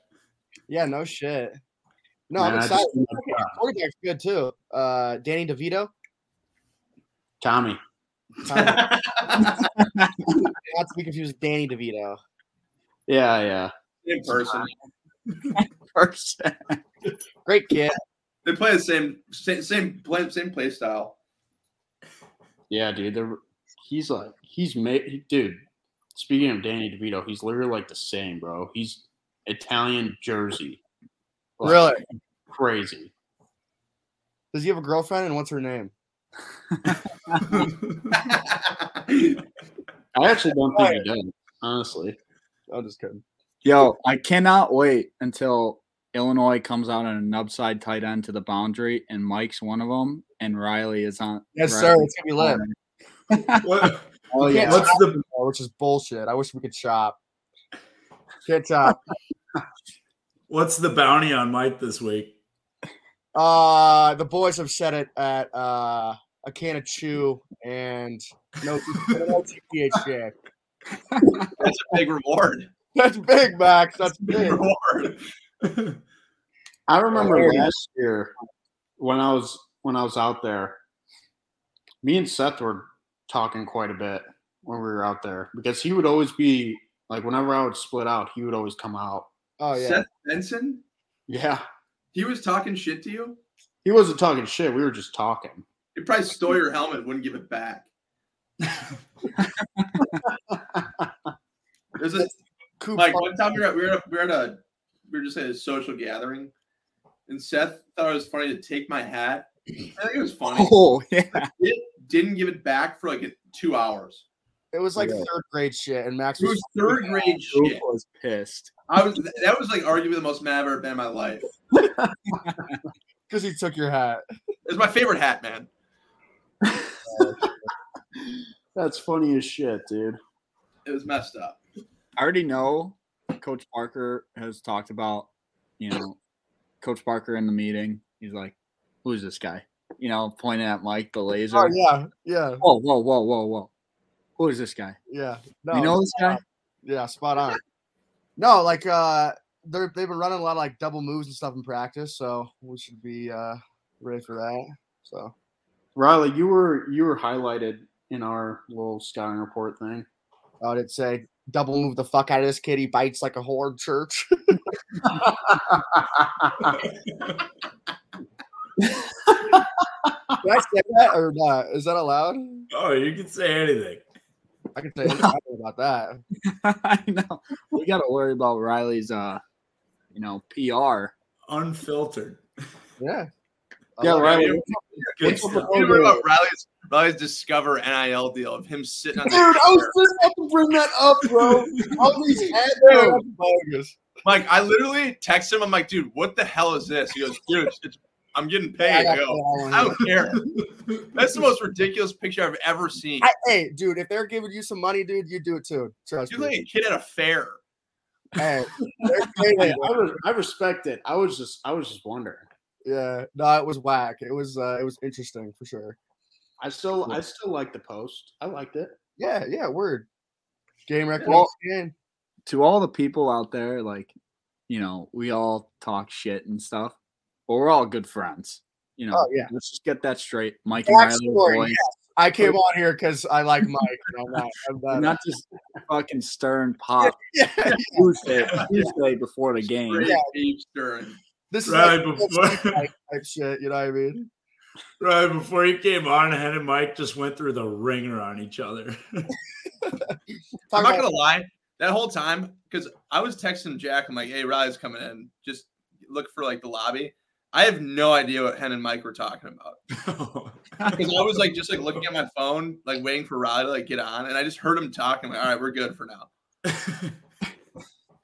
Yeah, no shit. No, Man, I'm excited. Quarterback's good too. Uh, Danny DeVito. Tommy. Tommy- Not to be confused with Danny DeVito. Yeah, yeah. In person, Person. Great kid. they play the same same same play same play style. Yeah, dude. They're, he's like he's made dude. Speaking of Danny DeVito, he's literally like the same, bro. He's Italian Jersey. Like, Really? crazy. Does he have a girlfriend and what's her name? I actually don't think he does, honestly. I'm just kidding. Yo, I cannot wait until Illinois comes out on a nub side tight end to the boundary, and Mike's one of them, and Riley is on. Yes, sir. Riley's It's gonna be lit. What, Oh yeah. what's the which is bullshit. I wish we could chop. Can't chop. what's the bounty on Mike this week? Uh, the boys have said it at uh, a can of chew and no, no TPHJ. That's a big reward. That's big, Max. That's Big big. reward. I remember Hilarious. last year when I was when I was out there, me and Seth were talking quite a bit when we were out there because he would always be like whenever I would split out, he would always come out. Oh yeah. Seth Benson, Yeah. he was talking shit to you. He wasn't talking shit. We were just talking. He probably stole your helmet, wouldn't give it back. There's a Coop like one time we were at, we were at, we were at a we were just at a social gathering, and Seth thought it was funny to take my hat. I think it was funny. Oh yeah, It didn't give it back for like two hours. It was like Yeah. third grade shit, and Max was was third grade Luke shit. was pissed. I was that was like arguably the most mad I've ever been in my life. because he took your hat. It's my favorite hat, man. That's funny as shit, dude. It was messed up. I already know Coach Parker has talked about, you know, Coach Parker in the meeting. He's like, "Who's this guy?" You know, pointing at Mike the oh, laser. Oh yeah, yeah, Whoa, whoa, whoa, whoa, whoa! Who is this guy? yeah. No, you know this guy? Yeah, spot on. No, like uh they're they've been running a lot of like double moves and stuff in practice, so we should be uh ready for that. So Riley, you were you were highlighted in our little scouting report thing. I did say double move the fuck out of this kid. He bites like a whore church. Did I say that or not? Is that allowed? Oh, you can say anything. I can say anything about that. I know. We got to worry about Riley's, uh, you know, PR. Unfiltered. Yeah. Yeah. Riley. You Good What's up stuff. with You remember about Riley's Riley's Discover NIL deal of him sitting on Dude, the I was chair. just about to bring that up, bro. All these ads bogus. Mike, I literally text him. I'm like, dude, what the hell is this? He goes, dude, it's, I'm getting paid. I go, I don't care. That's the most ridiculous picture I've ever seen. I, hey, dude, if they're giving you some money, dude, you do it too. Trust You're me. like a kid at a fair. Hey, they're Hey. I, was, I respect it. I was just I was just wondering. yeah, no, it was whack. It was uh, it was interesting for sure. I still I still like the post. I liked it. Yeah, yeah, word. Game record. Well- game. to all the people out there, like, you know, we all talk shit and stuff, but we're all good friends. You know, Oh, yeah. let's just get that straight. Mike and Riley are boys. yes. I came on here because I like Mike. and I'm not. I'm We're not. not just fucking stirring pop yeah, Tuesday, Tuesday before the game. Yeah. beef stirring. this is Right like, before- type type shit. You know what I mean? Right before he came on, Hen and Mike just went through the ringer on each other. I'm not gonna lie. That whole time, because I was texting Jack, I'm like, "Hey, Riley's coming in. Just look for like the lobby." I have no idea what Hen and Mike were talking about because I was like just like looking at my phone, like waiting for Riley to like get on, and I just heard him talking. Like, all right, we're good for now.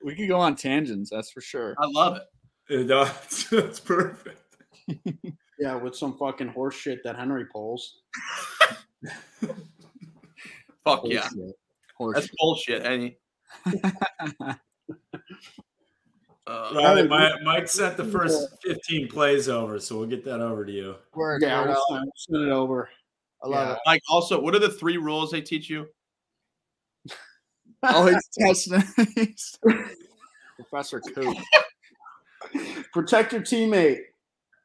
We could go on tangents, that's for sure. I love it. Uh, that's, that's perfect. Yeah, with some fucking horse shit that Henry pulls. Fuck yeah, Horseshit. Horseshit. that's bullshit. Any. Uh, Riley, Mike, Mike sent the first 15 plays over, so we'll get that over to you. Word, Yeah, we'll send, send it over. I love Yeah. it. Like, also, what are the three rules they teach you? oh, he's testing. Professor Coop. Protect your teammate.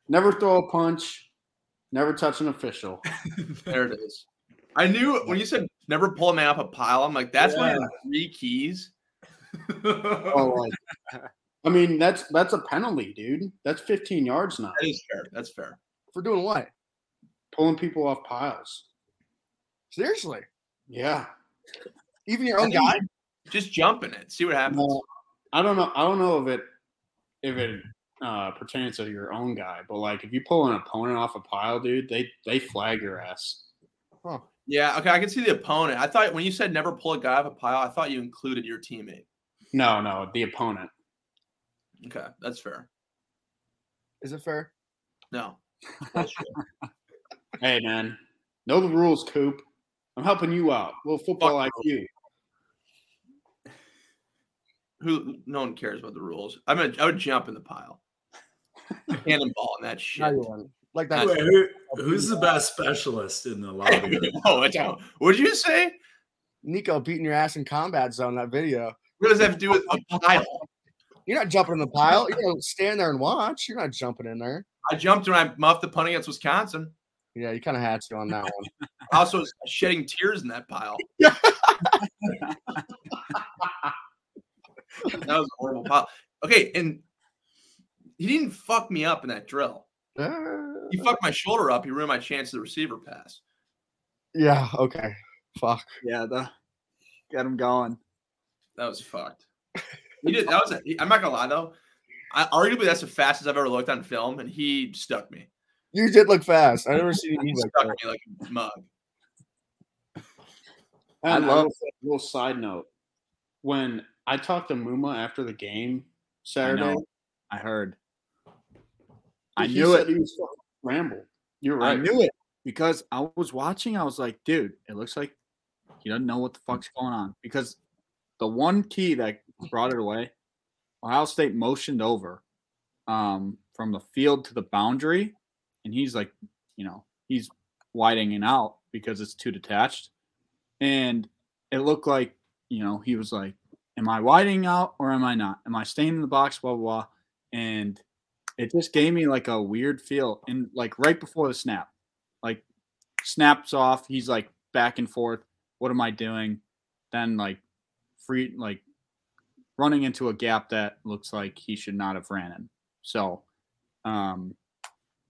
Never throw a punch. Never touch an official. There it is. I knew when you said never pull a man off a pile. I'm like, that's one of the three keys. Oh, like, I mean, that's that's a penalty, dude. That's 15 yards now. That is fair. That's fair. For doing what? Pulling people off piles. Seriously? Yeah. Even your own guy? Just jump in it. See what happens. No, I don't know. I don't know if it if it uh, pertains to your own guy, but like if you pull an opponent off a pile, dude, they they flag your ass. Huh. Yeah. Okay. I can see the opponent. I thought when you said never pull a guy off a pile, I thought you included your teammate. No, no, the opponent. Okay. That's fair. Is it fair? No. Hey, man, know the rules, Coop. I'm helping you out. little football Fuck IQ. Who? No one cares about the rules. I'm gonna. I would jump in the pile. Cannonball and that shit. Like that. Wait, who, who's the best specialist in the lobby? Whoa, watch out. What'd you say? Nico beating your ass in combat zone, that video. What does that have to do with a pile? You're not jumping in the pile. You're gonna stand there and watch. You're not jumping in there. I jumped when I muffed the punt against Wisconsin. Yeah, you kind of had to on that one. I also was shedding tears in that pile. that was a horrible pile. Okay, and he didn't fuck me up in that drill. Uh, He fucked my shoulder up. He ruined my chance of the receiver pass. yeah. Okay. Fuck. Yeah, the get him going. That was fucked. He did. That was. A, I'm not gonna lie though. I arguably that's the fastest I've ever looked on film, and he stuck me. You did look fast. I never seen you He like stuck that. me like a mug. And I love- will say- little side note. When I talked to Muma after the game Saturday, know. I heard. I he knew said it. He was fucking rambled. You're right. I knew it because I was watching. I was like, dude, it looks like he doesn't know what the fuck's going on. Because the one key that brought it away, Ohio State motioned over um, from the field to the boundary, and he's like, you know, he's widening out because it's too detached, and it looked like, you know, he was like, am I widening out or am I not? Am I staying in the box? Blah blah blah, and it just gave me like a weird feel and like right before the snap. Like snaps off he's like back and forth. What am i doing? Then like free like running into a gap that looks like he should not have ran in so um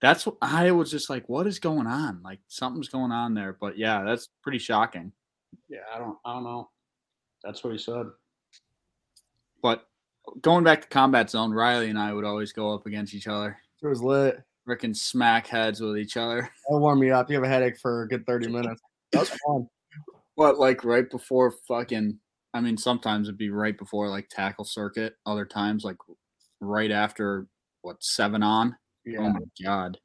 that's what i was just like what is going on like something's going on there but yeah that's pretty shocking Yeah, I don't. I don't know. That's what he said. but going back to combat zone riley and i would always go up against each other It was lit. freaking smack heads with each other. That'll warm me up. You have a headache for a good 30 minutes. That was fun. What, like right before fucking? I mean, sometimes it'd be right before like tackle circuit. Other times, like right after what seven on. Oh my god!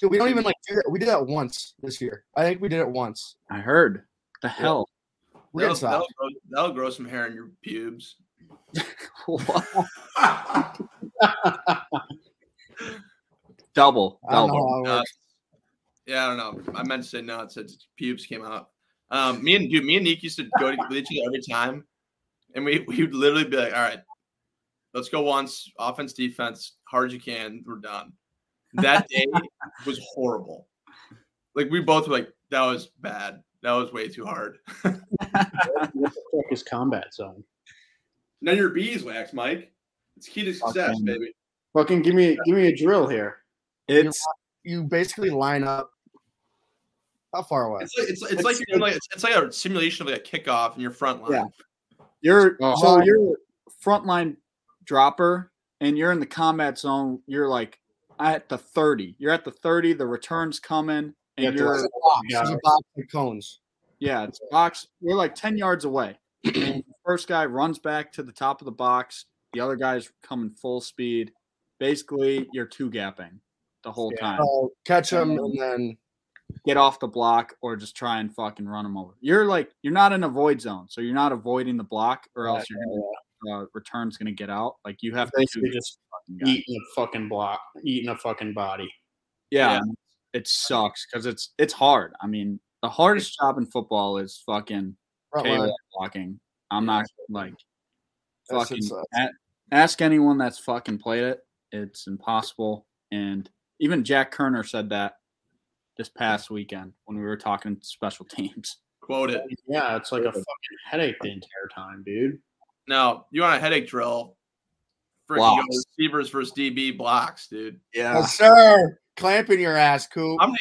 Dude, we don't even like do that. We did that once this year. I think we did it once. I heard. The hell? We're That'll, that'll, grow, that'll grow some hair in your pubes. What? Double, I don't know double. how it Nuts. works. Yeah, I don't know. I meant to say nuts. It's pubes came out. Um, me and dude, me and Nick used to go to with each other every time, and we we would literally be like, "All right, let's go once, offense, defense, hard as you can. We're done." That day was horrible. Like we both were like, "That was bad. That was way too hard." what the fuck is combat zone? None of your beeswax, Mike. It's key to success, Fucking- baby. Fucking give me give me a drill here. It's You basically line up. How far away? It's like it's, it's like you're doing like it's, it's like a simulation of like a kickoff in your front line. Yeah. You're Oh. so you're frontline dropper, and you're in the combat zone. You're like at the thirty. You're at the thirty. The return's coming, and to you're It's a box. It's a box of cones. Yeah, it's box. We're like 10 yards away. And the first guy runs back to the top of the box. The other guy's coming full speed. Basically, you're two gapping the whole Yeah. time. So catch them and then Get off the block or just try and fucking run them over. You're like, you're not in a void zone. So you're not avoiding the block or else your uh, return's going to get out. Like you have to Basically shoot just fucking eating a fucking block, eating a fucking body. Yeah, Yeah. it sucks because it's it's hard. I mean, the hardest job in football is fucking blocking. I'm not like fucking ask anyone that's fucking played it. It's impossible. And even Jack Koerner said that this past weekend when we were talking special teams. Quote it. Yeah, it's like a fucking headache the entire time, dude. Now you want a headache drill? Freaking go Blocks. receivers versus DB blocks, dude. Yeah. Yes, sir. Clamping your ass, cool. I'm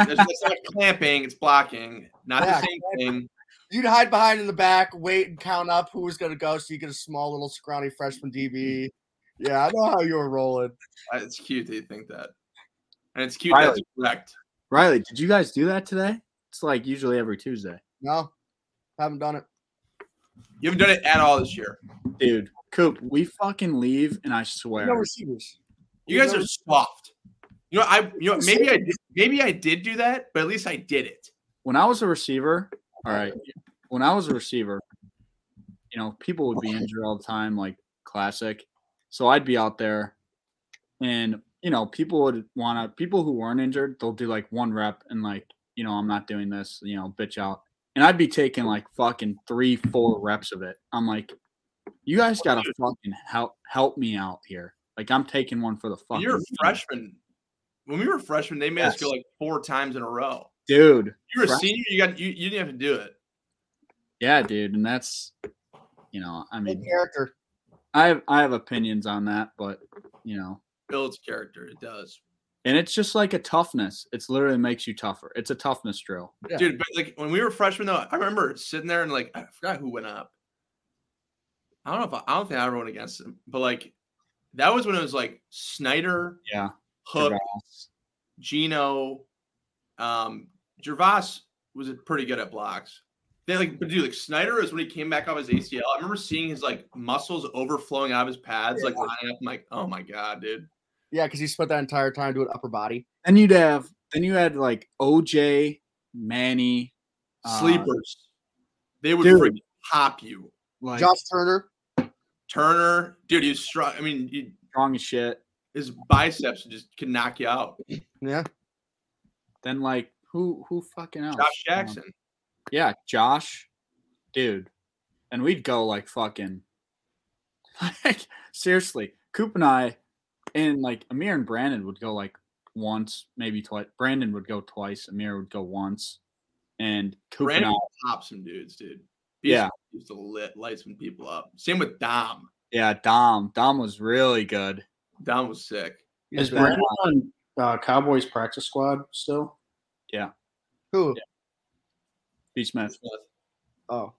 it's, it's not clamping, it's blocking. Not Yeah, the same thing. You'd hide behind in the back, wait and count up who was going to go so you get a small little scrawny freshman DB. Yeah, I know how you were rolling. It's cute that you think that. And it's cute that's correct. Riley, did you guys do that today? It's like usually every Tuesday. No, haven't done it. You haven't done it at all this year. Dude, Coop, we fucking leave and I swear. No receivers. You guys are soft. You know, I you know maybe I did, maybe I did do that, but at least I did it. when I was a receiver, all right, when I was a receiver, you know, people would be injured all the time, like classic. So I'd be out there and, you know, people would want to, people who weren't injured, they'll do like one rep and like, you know, I'm not doing this, you know, bitch out. And I'd be taking like fucking three, four reps of it. I'm like, you guys got to fucking help, help me out here. Like I'm taking one for the When fucking you're a freshman. When we were freshmen, they made us go like four times in a row. dude. You were a senior, you got you, you didn't have to do it. Yeah, dude. And that's, you know, I mean, Good character. I have I have opinions on that, but you know, Builds character, it does. and it's just like a toughness. It's literally makes you tougher. It's a toughness drill. Yeah. Dude, but like when we were freshmen though, I remember sitting there and like I forgot who went up. I don't know if I, I don't think I ever went against him, but like that was when it was like Snyder, Yeah. Hook, Gervase. Geno, um, Gervase was pretty good at blocks. They like, but dude, like Snyder is when he came back off his ACL. I remember seeing his like muscles overflowing out of his pads, like lining up. I'm like, oh my god, dude. Yeah, because he spent that entire time doing upper body. Then you'd have then you had like OJ, Manny, uh, Sleepers, they would dude. freaking pop you. like Josh Turner. Turner, dude, he's strong. I mean, he, strong as shit. his biceps just can knock you out. Yeah. Then like who who fucking else? Josh Um, Jackson. yeah, Josh, dude, and we'd go like fucking, like seriously, Coop and I, and like Amir and Brandon would go like once, maybe twice. Brandon would go twice. Amir would go once, and Coop Brandon and I, would pop some dudes, dude. He Yeah. used to lit light some people up. Same with Dom. yeah, Dom, Dom was really good. Dom was sick. Is been- Brandon on uh, Cowboys practice squad still? Yeah. Who? B. Smith, Oh.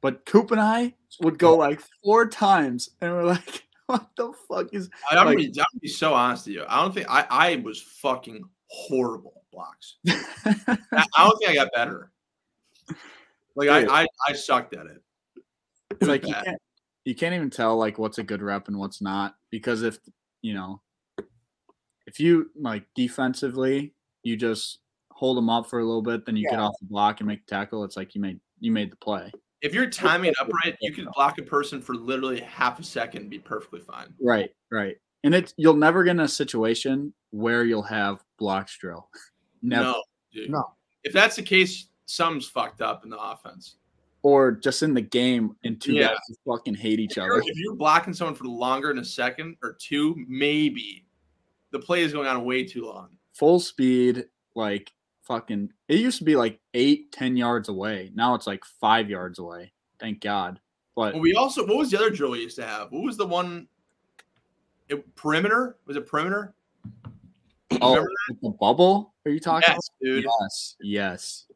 but Coop and I would go like four times, and we're like, what the fuck is? I, I'm, Like- gonna be, I'm gonna be so honest with you. I don't think I, I was fucking horrible at blocks. I, I don't think I got better. Like Dude. I, I, I sucked at it. It It's like you can't you can't even tell like what's a good rep and what's not because if you know if you like defensively you just hold them up for a little bit then you get off the block and make a tackle it's like you made you made the play If you're timing it upright, you could block a person for literally half a second and be perfectly fine. right right and it's you'll never get in a situation where you'll have blocks drill never No, dude. No. If that's the case, something's fucked up in the offense. or just in the game and two Yeah. guys fucking hate each If other if you're blocking someone for longer than a second or two, maybe the play is going on way too long. full speed like fucking it used to be like eight ten yards away now it's like five yards away thank god but Well, we also what was the other drill we used to have? What was the one? It, perimeter was it perimeter? Oh, the bubble? Are you talking? Yes, dude. Yes, yes.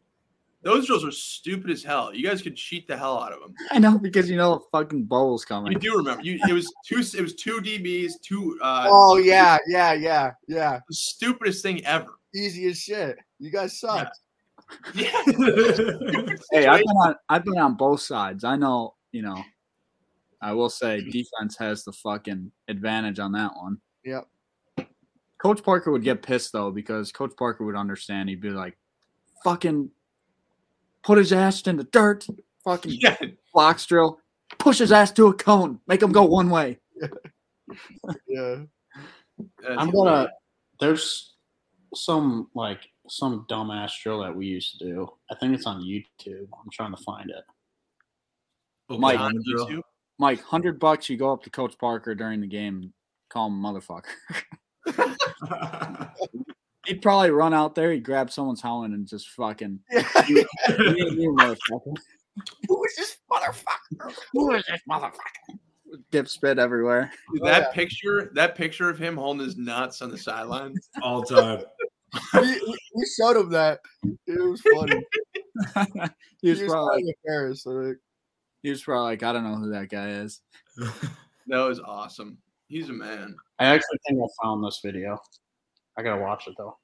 Those drills are stupid as hell. You guys could cheat the hell out of them. I know because you know the fucking bubble's coming. You do remember? You it was two. It was two DBs. Two. Uh, Oh yeah, yeah, yeah, yeah. the stupidest thing ever. Easy as shit. You guys suck. Yeah. Hey, I've been on I've been on both sides. I know, you know. I will say mm. defense has the fucking advantage on that one. Yep. Coach Parker would get pissed though because Coach Parker would understand. He'd be like, "Fucking put his ass in the dirt, fucking yeah. blocks drill, push his ass to a cone, make him go one way." Yeah. that's I'm gonna. There's some like some dumbass drill that we used to do. I think it's on YouTube. I'm trying to find it. Mike, on. YouTube. Mike, hundred bucks, you go up to Coach Parker during the game, call him motherfucker. He'd probably run out there, he'd grab someone's helmet and just fucking Yeah. you, you motherfucker. Who is this motherfucker? Who is this motherfucker? Dip spit everywhere. Dude, Oh, that yeah. picture, that picture of him holding his nuts on the sideline. All time. We, we- we showed him that. It was funny. he was he was probably like, playing Paris. So like, he was probably like, I don't know who that guy is. That was awesome. He's a man. I actually think I found this video. I gotta watch it though.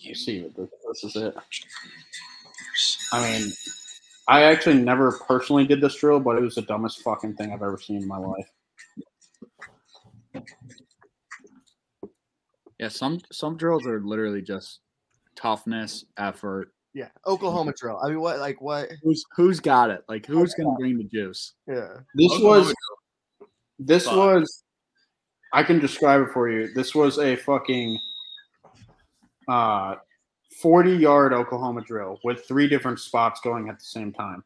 You see this, this is it. I mean, I actually never personally did this drill, but it was the dumbest fucking thing I've ever seen in my life. Yeah, some some drills are literally just toughness, effort. yeah, Oklahoma drill. I mean, what? Like what? Who's who's got it? Like who's gonna bring the juice? Yeah. This Oklahoma was this Fuck. was I can describe it for you. This was a fucking uh 40 yard Oklahoma drill with three different spots going at the same time.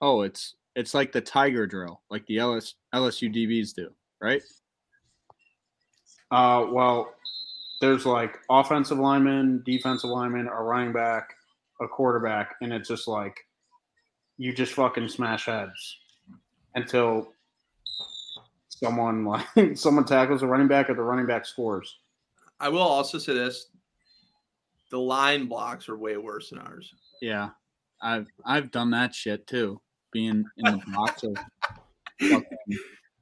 Oh, it's it's like the tiger drill, like the LS, LSU DBs do, right? Uh well, there's like offensive lineman, defensive lineman, a running back, a quarterback, and it's just like you just fucking smash heads until someone like someone tackles a running back or the running back scores. I will also say this: the line blocks are way worse than ours. Yeah, I've I've done that shit too, being in the box of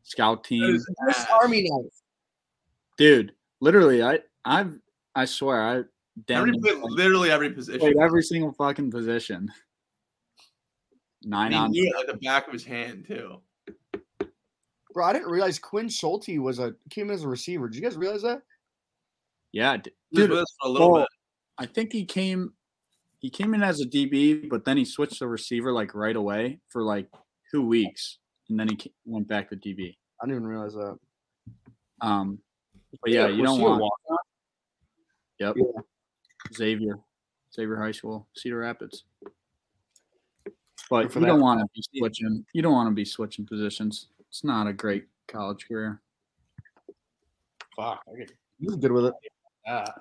scout teams. Army knife. Dude, literally, I I've I swear I Every, literally every position. every single fucking position. Nine he on knew it like the back of his hand too. Bro, I didn't realize Quinn Schulte was a came in as a receiver. Did you guys realize that? yeah, d- He was dude. for a little well, bit. I think he came he came in as a DB, but then he switched to receiver like right away for like two weeks, and then he ca- went back to DB. I didn't even realize that. Um, but yeah, you don't he a want walk-on? Yep. Yeah. Xavier, Xavier High School, Cedar Rapids. But Good for you don't want to be switching. You don't want to be switching positions. It's not a great college career. Fuck, I get He was good with it. that.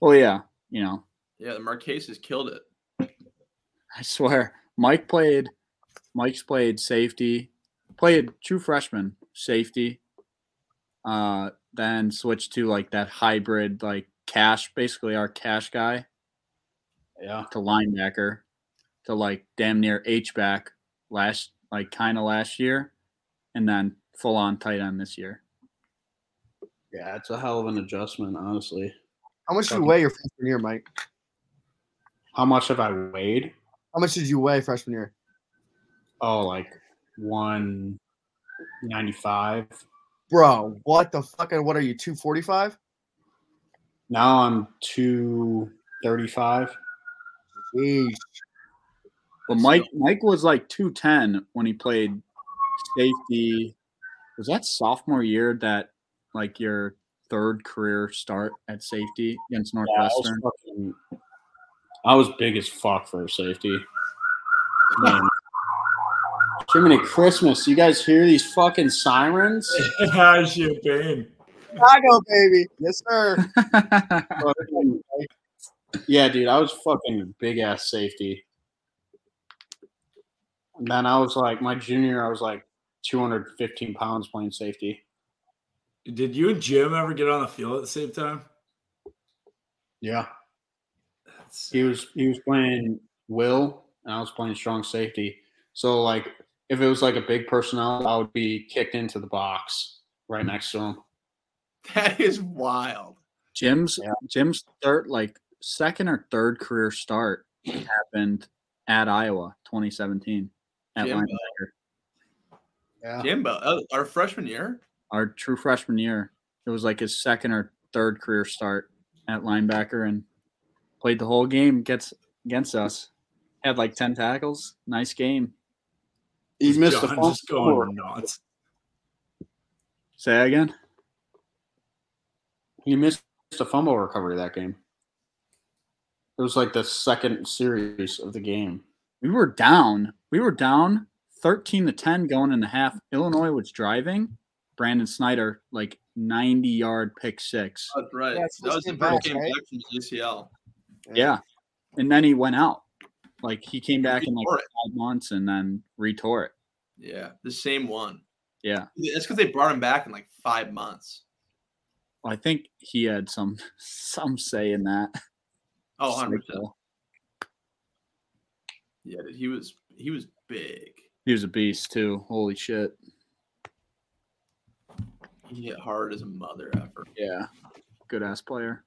Well, yeah, you know, Yeah, the Marcheses killed it. I swear, Mike played. Mike's played safety, played true freshman safety. Uh, then switched to like that hybrid, like cash, basically our cash guy Yeah. to linebacker to like damn near H back last, like kind of last year, and then full on tight end this year. Yeah, it's a hell of an adjustment, honestly. How much did you weigh your freshman year, Mike? How much have I weighed? How much did you weigh freshman year? Oh, like one ninety five. Bro, what the fuck? And What are you, 245? Now I'm two thirty five. Jeez. But Mike Mike was like 210 when he played safety. Was that sophomore year that like your third career start at safety against Yeah, I was, Northwestern? fucking, I was big as fuck for safety. Man. Jiminy Christmas, you guys hear these fucking sirens? Champagne. Chicago, baby. Yes, sir. Oh, yeah, dude, I was fucking big ass safety. And then I was like, my junior, I was like 215 pounds playing safety. Did you and Jim ever get on the field at the same time? Yeah. That's- He was he was playing Will and I was playing strong safety. So like if it was like a big personnel, I would be kicked into the box right next to him. That is wild. Jim's Yeah. Jim's third like second or third career start happened at Iowa 2017 at Jimbo. linebacker. Yeah. Jimbo, uh, our freshman year. Our true freshman year. It was like his second or third career start at linebacker and played the whole game against against us. Had like 10 tackles. Nice game. He missed a John fumble. just going nuts. Say again. He missed a fumble recovery that game. It was like the second series of the game. We were down. We were down 13 to 10 going in the half. Illinois was driving. Brandon Snyder, like 90 yard pick six. That's right. Yeah, it's that was the first Bell, game right? back from his ACL. Yeah. And then he went out. Like he came back in like it. five months and then retore it. Yeah, the same one. Yeah. That's because they brought him back in like five months. Well, I think he had some some say in that. Oh, 100 percent. Yeah, he was he was big. He was a beast too. Holy shit. He hit hard as a mother effort. Yeah. Good ass player.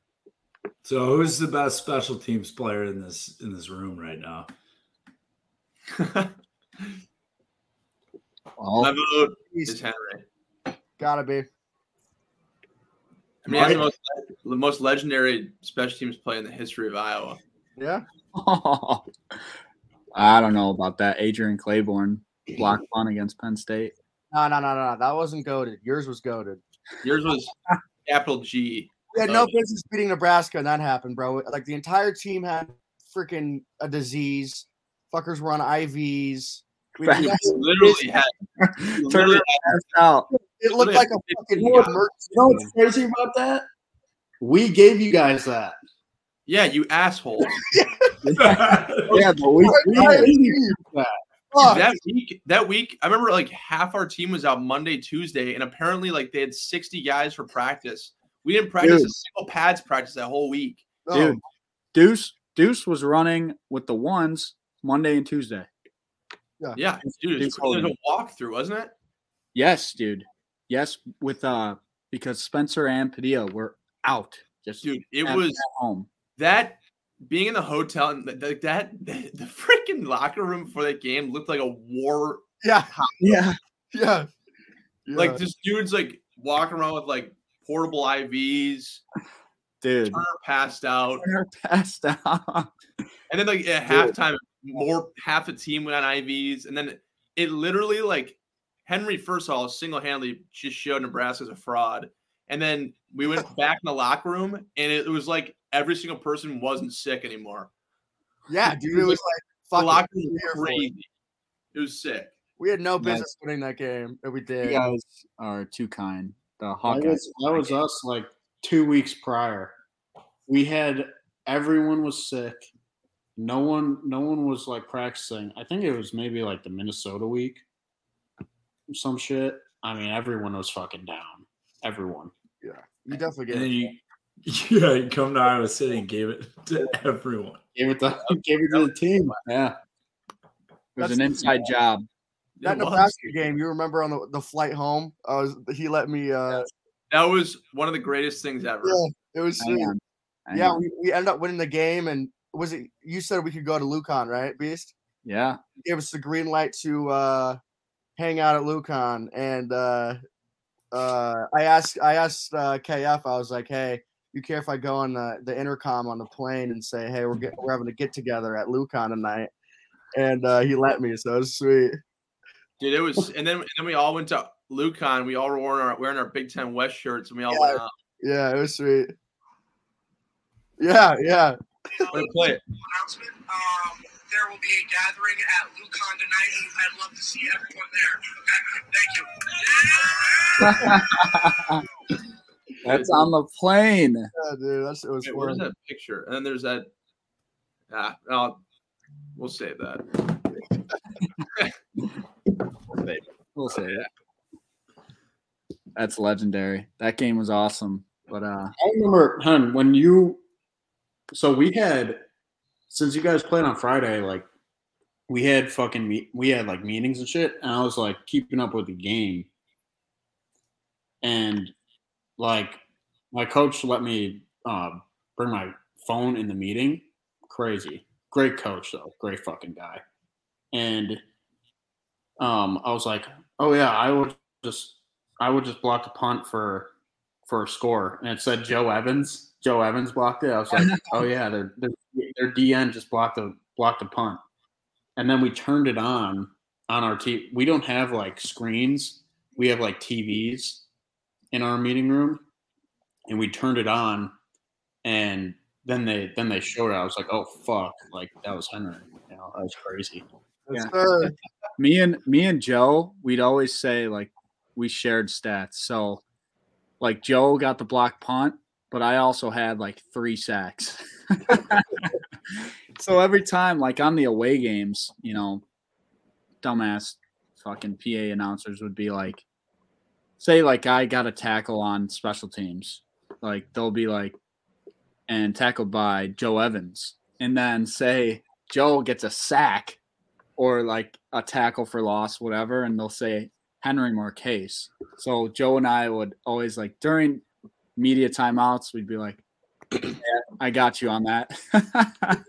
So who's the best special teams player in this in this room right now? Well, My vote is Henry. gotta be. I mean, he's the most, the most legendary special teams play in the history of Iowa. Yeah. I don't know about that. Adrian Clayborn blocked one against Penn State. No, no, no, no. That wasn't goaded. Yours was goaded. Yours was capital G. We had no business beating Nebraska, and that happened, bro. Like the entire team had freaking a disease. Fuckers were on IVs. We Facts. did He literally had. Turn literally it out. It looked like a fucking You know. You know what's crazy about that? We gave you guys that. Yeah, you asshole. Yeah, but we, We gave you that. That week, that week, I remember like half our team was out Monday, Tuesday, and apparently like they had 60 guys for practice. We didn't practice a single pads practice that whole week. Oh, dude. Deuce Deuce was running with the ones Monday and Tuesday. Yeah, dude, it Dude, was, it was a walkthrough, wasn't it? Yes, dude. Yes, with uh because Spencer and Padilla were out. Just Dude, it at- was at home. that being in the hotel and th- th- that the, the freaking locker room for that game looked like a war. yeah, Yeah. yeah, yeah. Like this dude's like walking around with like portable IVs, Dude. Turner passed out, Turner passed out. and then like at halftime, more half the team went on IVs, and then it literally like Henry first of all single handedly just showed Nebraska as a fraud, and then we went back in the locker room, and it was like every single person wasn't sick anymore. yeah, dude. It was like The fucking locker room was for it. crazy. It was sick. We had no Nice. business winning that game, and we You did. guys are too kind. The That was, that was us like two weeks prior. We had everyone was sick. No one, no one was like practicing. I think it was maybe like the Minnesota week, some shit. I mean, everyone was fucking down. Everyone. Yeah, you definitely and then get. you yeah, you come to Iowa City and gave it to everyone. Gave it the gave it to the team. Yeah. It was That's- an inside job. That It was. Nebraska game, you remember on the, the flight home? I was he let me uh That was one of the greatest things ever. Yeah, it was Hang sweet. on. Hang Yeah, we, we ended up winning the game, and was it you said we could go to Lucan, right, Beast? yeah. Gave us the green light to uh, hang out at Lucan, and uh, uh, I asked I asked uh, KF, I was like, hey, you care if I go on the, the intercom on the plane and say, hey, we're get, we're having a get together at Lucan tonight, and uh, he let me, so it was sweet. Dude, it was, and then and then we all went to Lucan. We all were wearing our, wearing our Big Ten West shirts, and we all Yeah. went out. Yeah, it was sweet. Yeah, yeah. I'm play it. announcement. Um, there will be a gathering at Lucan tonight, and I'd love to see everyone there. Okay, thank you. That's on the plane. Yeah, dude, that's it was Wait, where's that picture? And then there's that. Ah, I'll, we'll save that. We'll say that. That's legendary. That game was awesome. But uh I remember, hun, when you. So we had, since you guys played on Friday, like we had fucking we had like meetings and shit, and I was like keeping up with the game, and like my coach let me uh, bring my phone in the meeting. Crazy, great coach though, great fucking guy, and um, I was like, oh yeah, I would just, I would just block a punt for for a score, and it said Joe Evans. Joe Evans blocked it. I was like, oh yeah, their their, their DN just blocked a blocked a punt, and then we turned it on on our TV. We don't have like screens. We have like TVs in our meeting room, and we turned it on, and then they then they showed it. I was like, oh fuck, like that was Henry. You know, that was crazy. Yeah. sir. me and me and Joe, we'd always say like we shared stats. So like Joe got the block punt, but I also had like three sacks. so every time, like on the away games, you know, dumbass fucking PA announcers would be like, say like I got a tackle on special teams, like they'll be like, and tackled by Joe Evans, and then say Joe gets a sack or like a tackle for loss, whatever, and they'll say Henry Marchese. So Joe and I would always like during media timeouts, we'd be like, yeah, I got you on that.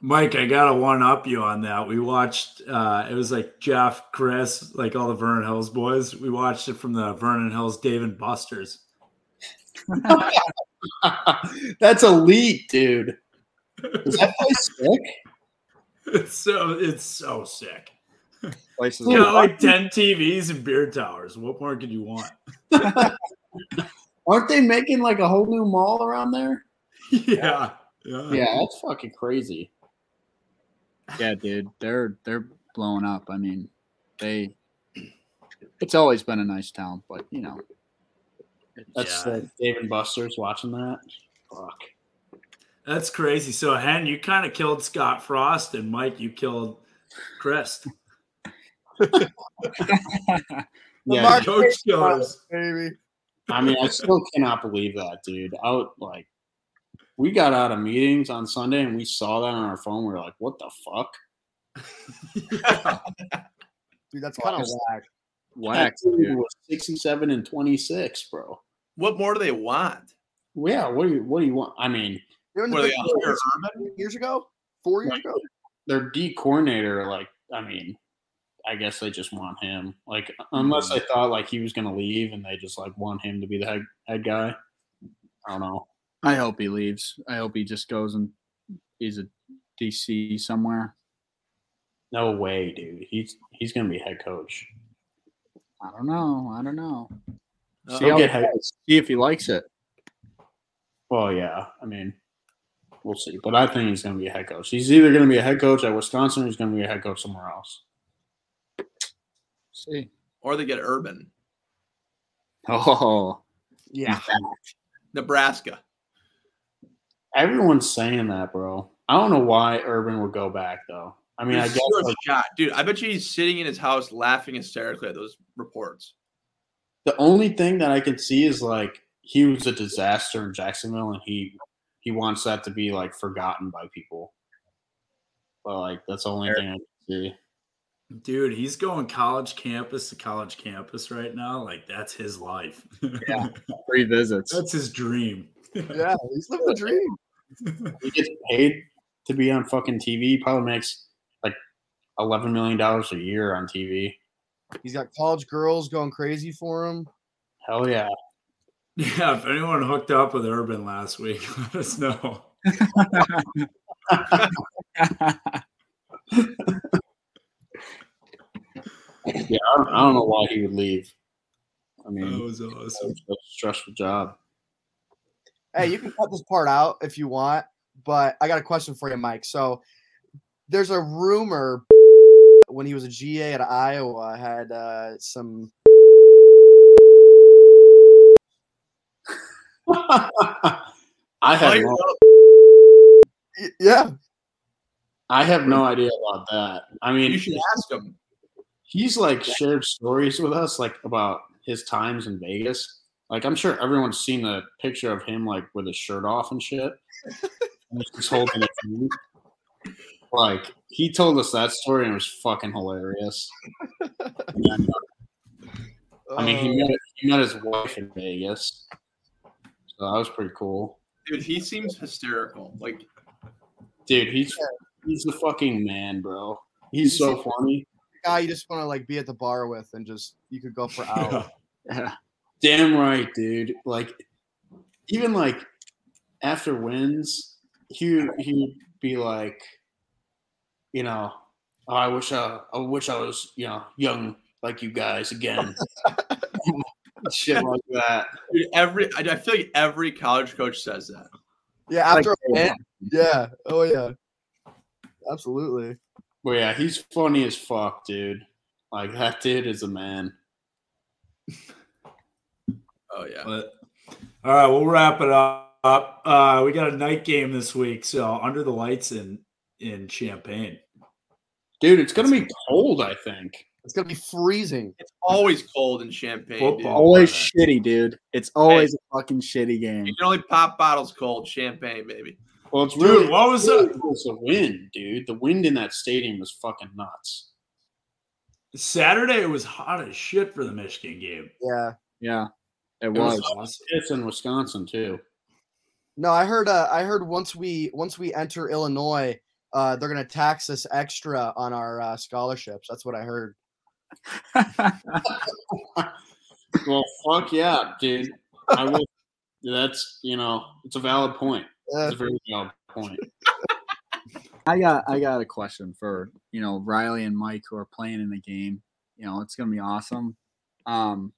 Mike, I gotta one up you on that. We watched uh it was like Jeff, Chris, like all the Vernon Hills boys. We watched it from the Vernon Hills Dave and Buster's. That's elite, dude. Is that place sick? It's so it's so sick. Places You got like 10 TVs and beer towers. What more could you want? Aren't they making like a whole new mall around there? yeah. Yeah. Yeah, that's fucking crazy. yeah, dude, they're they're blowing up. I mean, they. It's always been a nice town, but you know, That's Yeah. uh, Dave and Buster's watching that. Fuck. That's crazy. So Hen, you kind of killed Scott Frost, and Mike, you killed Chris. Yeah, Mark- Coach killers. baby. I mean, I still cannot believe that, dude. I would like. We got out of meetings on Sunday and we saw that on our phone. We were like, "What the fuck?" Dude, that's kind of whack. whack, dude dude. was sixty-seven and twenty-six, bro. What more do they want? Yeah, what do you what do you want? I mean, They were in the What they, Ten Oscar West years ago, four years ago. their D coordinator, like, I mean, I guess they just want him. Like, unless they thought like he was gonna leave and they just like want him to be the head head guy. I don't know. I hope he leaves. I hope he just goes and he's a DC somewhere. No way, dude. He's he's gonna be head coach. I don't know. I don't know. Uh, See, how okay, he head- See if he likes it. Well, yeah. I mean, we'll see. But I think he's gonna be a head coach. He's either gonna be a head coach at Wisconsin or he's gonna be a head coach somewhere else. See. Or they get Urban, Oh, Yeah. Nebraska. Everyone's saying that, bro. I don't know why Urban would go back though. I mean, I guess zero like, shot. dude. I bet you he's sitting in his house laughing hysterically at those reports. the only thing that I can see is like he was a disaster in Jacksonville, and he he wants that to be like forgotten by people. But like that's the only thing I can see. Dude, he's going college campus to college campus right now. Like that's his life. Yeah. Free visits. that's his dream. Yeah, he's living the dream. He gets paid to be on fucking TV. He probably makes like eleven million dollars a year on TV. He's got college girls going crazy for him. Hell yeah. Yeah, if anyone hooked up with Urban last week, let us know. Yeah, I don't, I don't know why he would leave. I mean, That mean, was it's awesome. a stressful job. Hey, you can cut this part out if you want, but I got a question for you, Mike. So there's a rumor when he was a GA at Iowa had uh, some. I have no, Yeah, I have no idea about that. I mean, You should ask him. He's like shared stories with us like about his times in Vegas. Like I'm sure everyone's seen the picture of him like with his shirt off and shit. And he's just holding a. Like he told us that story and it was fucking hilarious. And, uh, I mean, he Uh, met he met his wife in Vegas, so that was pretty cool. Dude, he seems hysterical. Like, Dude, he's he's the fucking man, bro. He's so funny. Guy you just want to like be at the bar with and just you could go for hours. Yeah. Damn right, dude. Like, even like after wins, he he'd be like, you know, oh, I wish I I wish I was you know young like you guys again. Shit like that. dude, every I, I feel like every college coach says that. Yeah, after Like, a win. Yeah. Oh yeah. Absolutely. But yeah, he's funny as fuck, dude. Like that dude is a man. Oh yeah. But all right, we'll wrap it up. Uh, we got a night game this week, so under the lights in in Champaign. Dude, it's gonna be cold, I think. It's gonna be freezing. It's always cold in Champaign. Football. Dude. Always shitty, dude. It's always a fucking shitty game. You can only pop bottles cold. Champagne, baby. Well, it's Dude, really what was really that? was the wind, dude. The wind in that stadium was fucking nuts. Saturday it was hot as shit for the Michigan game. Yeah. Yeah, it It was. was It's in Wisconsin too. No, I heard. Uh, I heard once we once we enter Illinois, uh, they're gonna tax us extra on our uh, scholarships. That's what I heard. Well, fuck yeah, dude. I will. That's you know, it's a valid point. It's a very valid point. I got I got a question for you know Riley and Mike who are playing in the game. You know it's gonna be awesome. Um,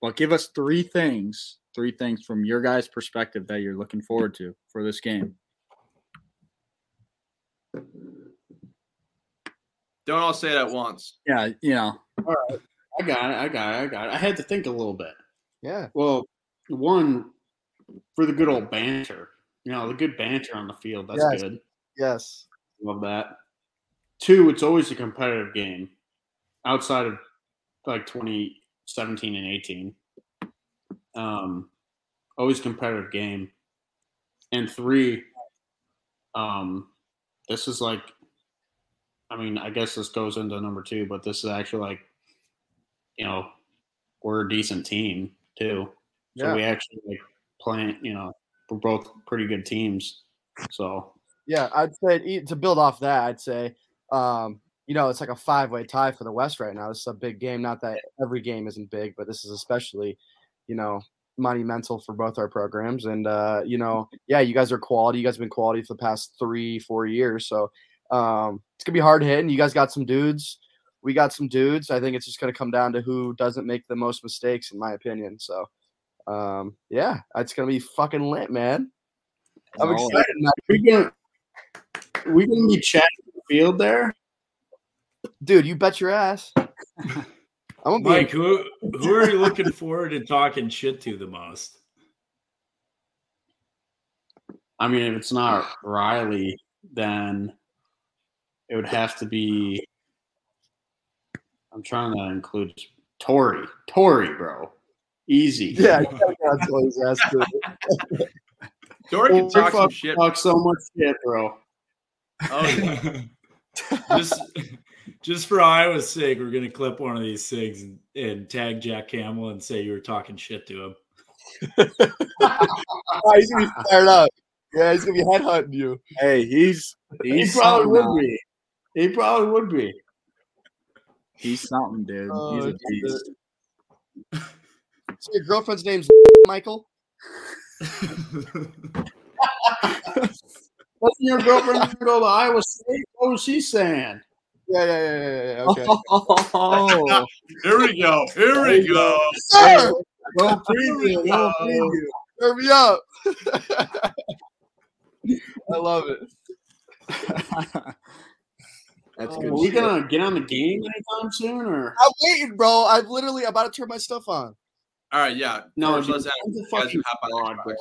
but give us three things, three things from your guys' perspective that you're looking forward to for this game. Don't all say it at once. Yeah, you know, All right, I got it. I got it. I got it. I had to think a little bit. yeah. Well, one for the good old banter. You know, the good banter on the field. That's Yes. good. Yes. Love that. Two, it's always a competitive game outside of like 2017 and 18. Um, always competitive game. And three, um, this is like, I mean, I guess this goes into number two, but this is actually like, you know, we're a decent team too. So Yeah. we actually like playing, you know, we're both pretty good teams. So Yeah, I'd say to build off that, I'd say, um, you know, it's like a five-way tie for the West right now. This is a big game. Not that every game isn't big, but this is especially, you know, monumental for both our programs. And uh, you know, yeah, you guys are quality. You guys have been quality for the past three, four years. So um, it's gonna be hard hitting. You guys got some dudes. We got some dudes. I think it's just gonna come down to who doesn't make the most mistakes, in my opinion. So, um, yeah, it's gonna be fucking lit, man. I'm always. excited. man. we gonna we gonna be chatting the field there. dude. You bet your ass. I'm gonna be Mike, who who are you looking forward to talking shit to the most? I mean, if it's not Riley, then it would have to be. I'm trying to include Tory. Tory, bro, easy. Yeah, you gotta go until his ass too. Tory can talk some fuck- shit. Talk so much shit, bro. Oh, yeah. just Just for Iowa's sake, we're gonna clip one of these things and, and tag Jack Campbell and say you were talking shit to him. Oh, he's gonna be fired up. Yeah, he's gonna be headhunting you. Hey, he's He probably would uh, be. He probably would be. He's something, dude. he's Oh, a beast. So your girlfriend's name's Michael. Doesn't your girlfriend go to Iowa State? What was she saying? Yeah, yeah, yeah, yeah, yeah. Okay. Oh, Here we go. Here we go. Sir, Little preview. Little preview. turn me up. I love it. that's Oh, good. Are we shit. gonna get on the game anytime soon, or I'm waiting, bro. I'm literally about to turn my stuff on. All right, yeah. no? First, dude, let's ask when's you guys fucking hop on?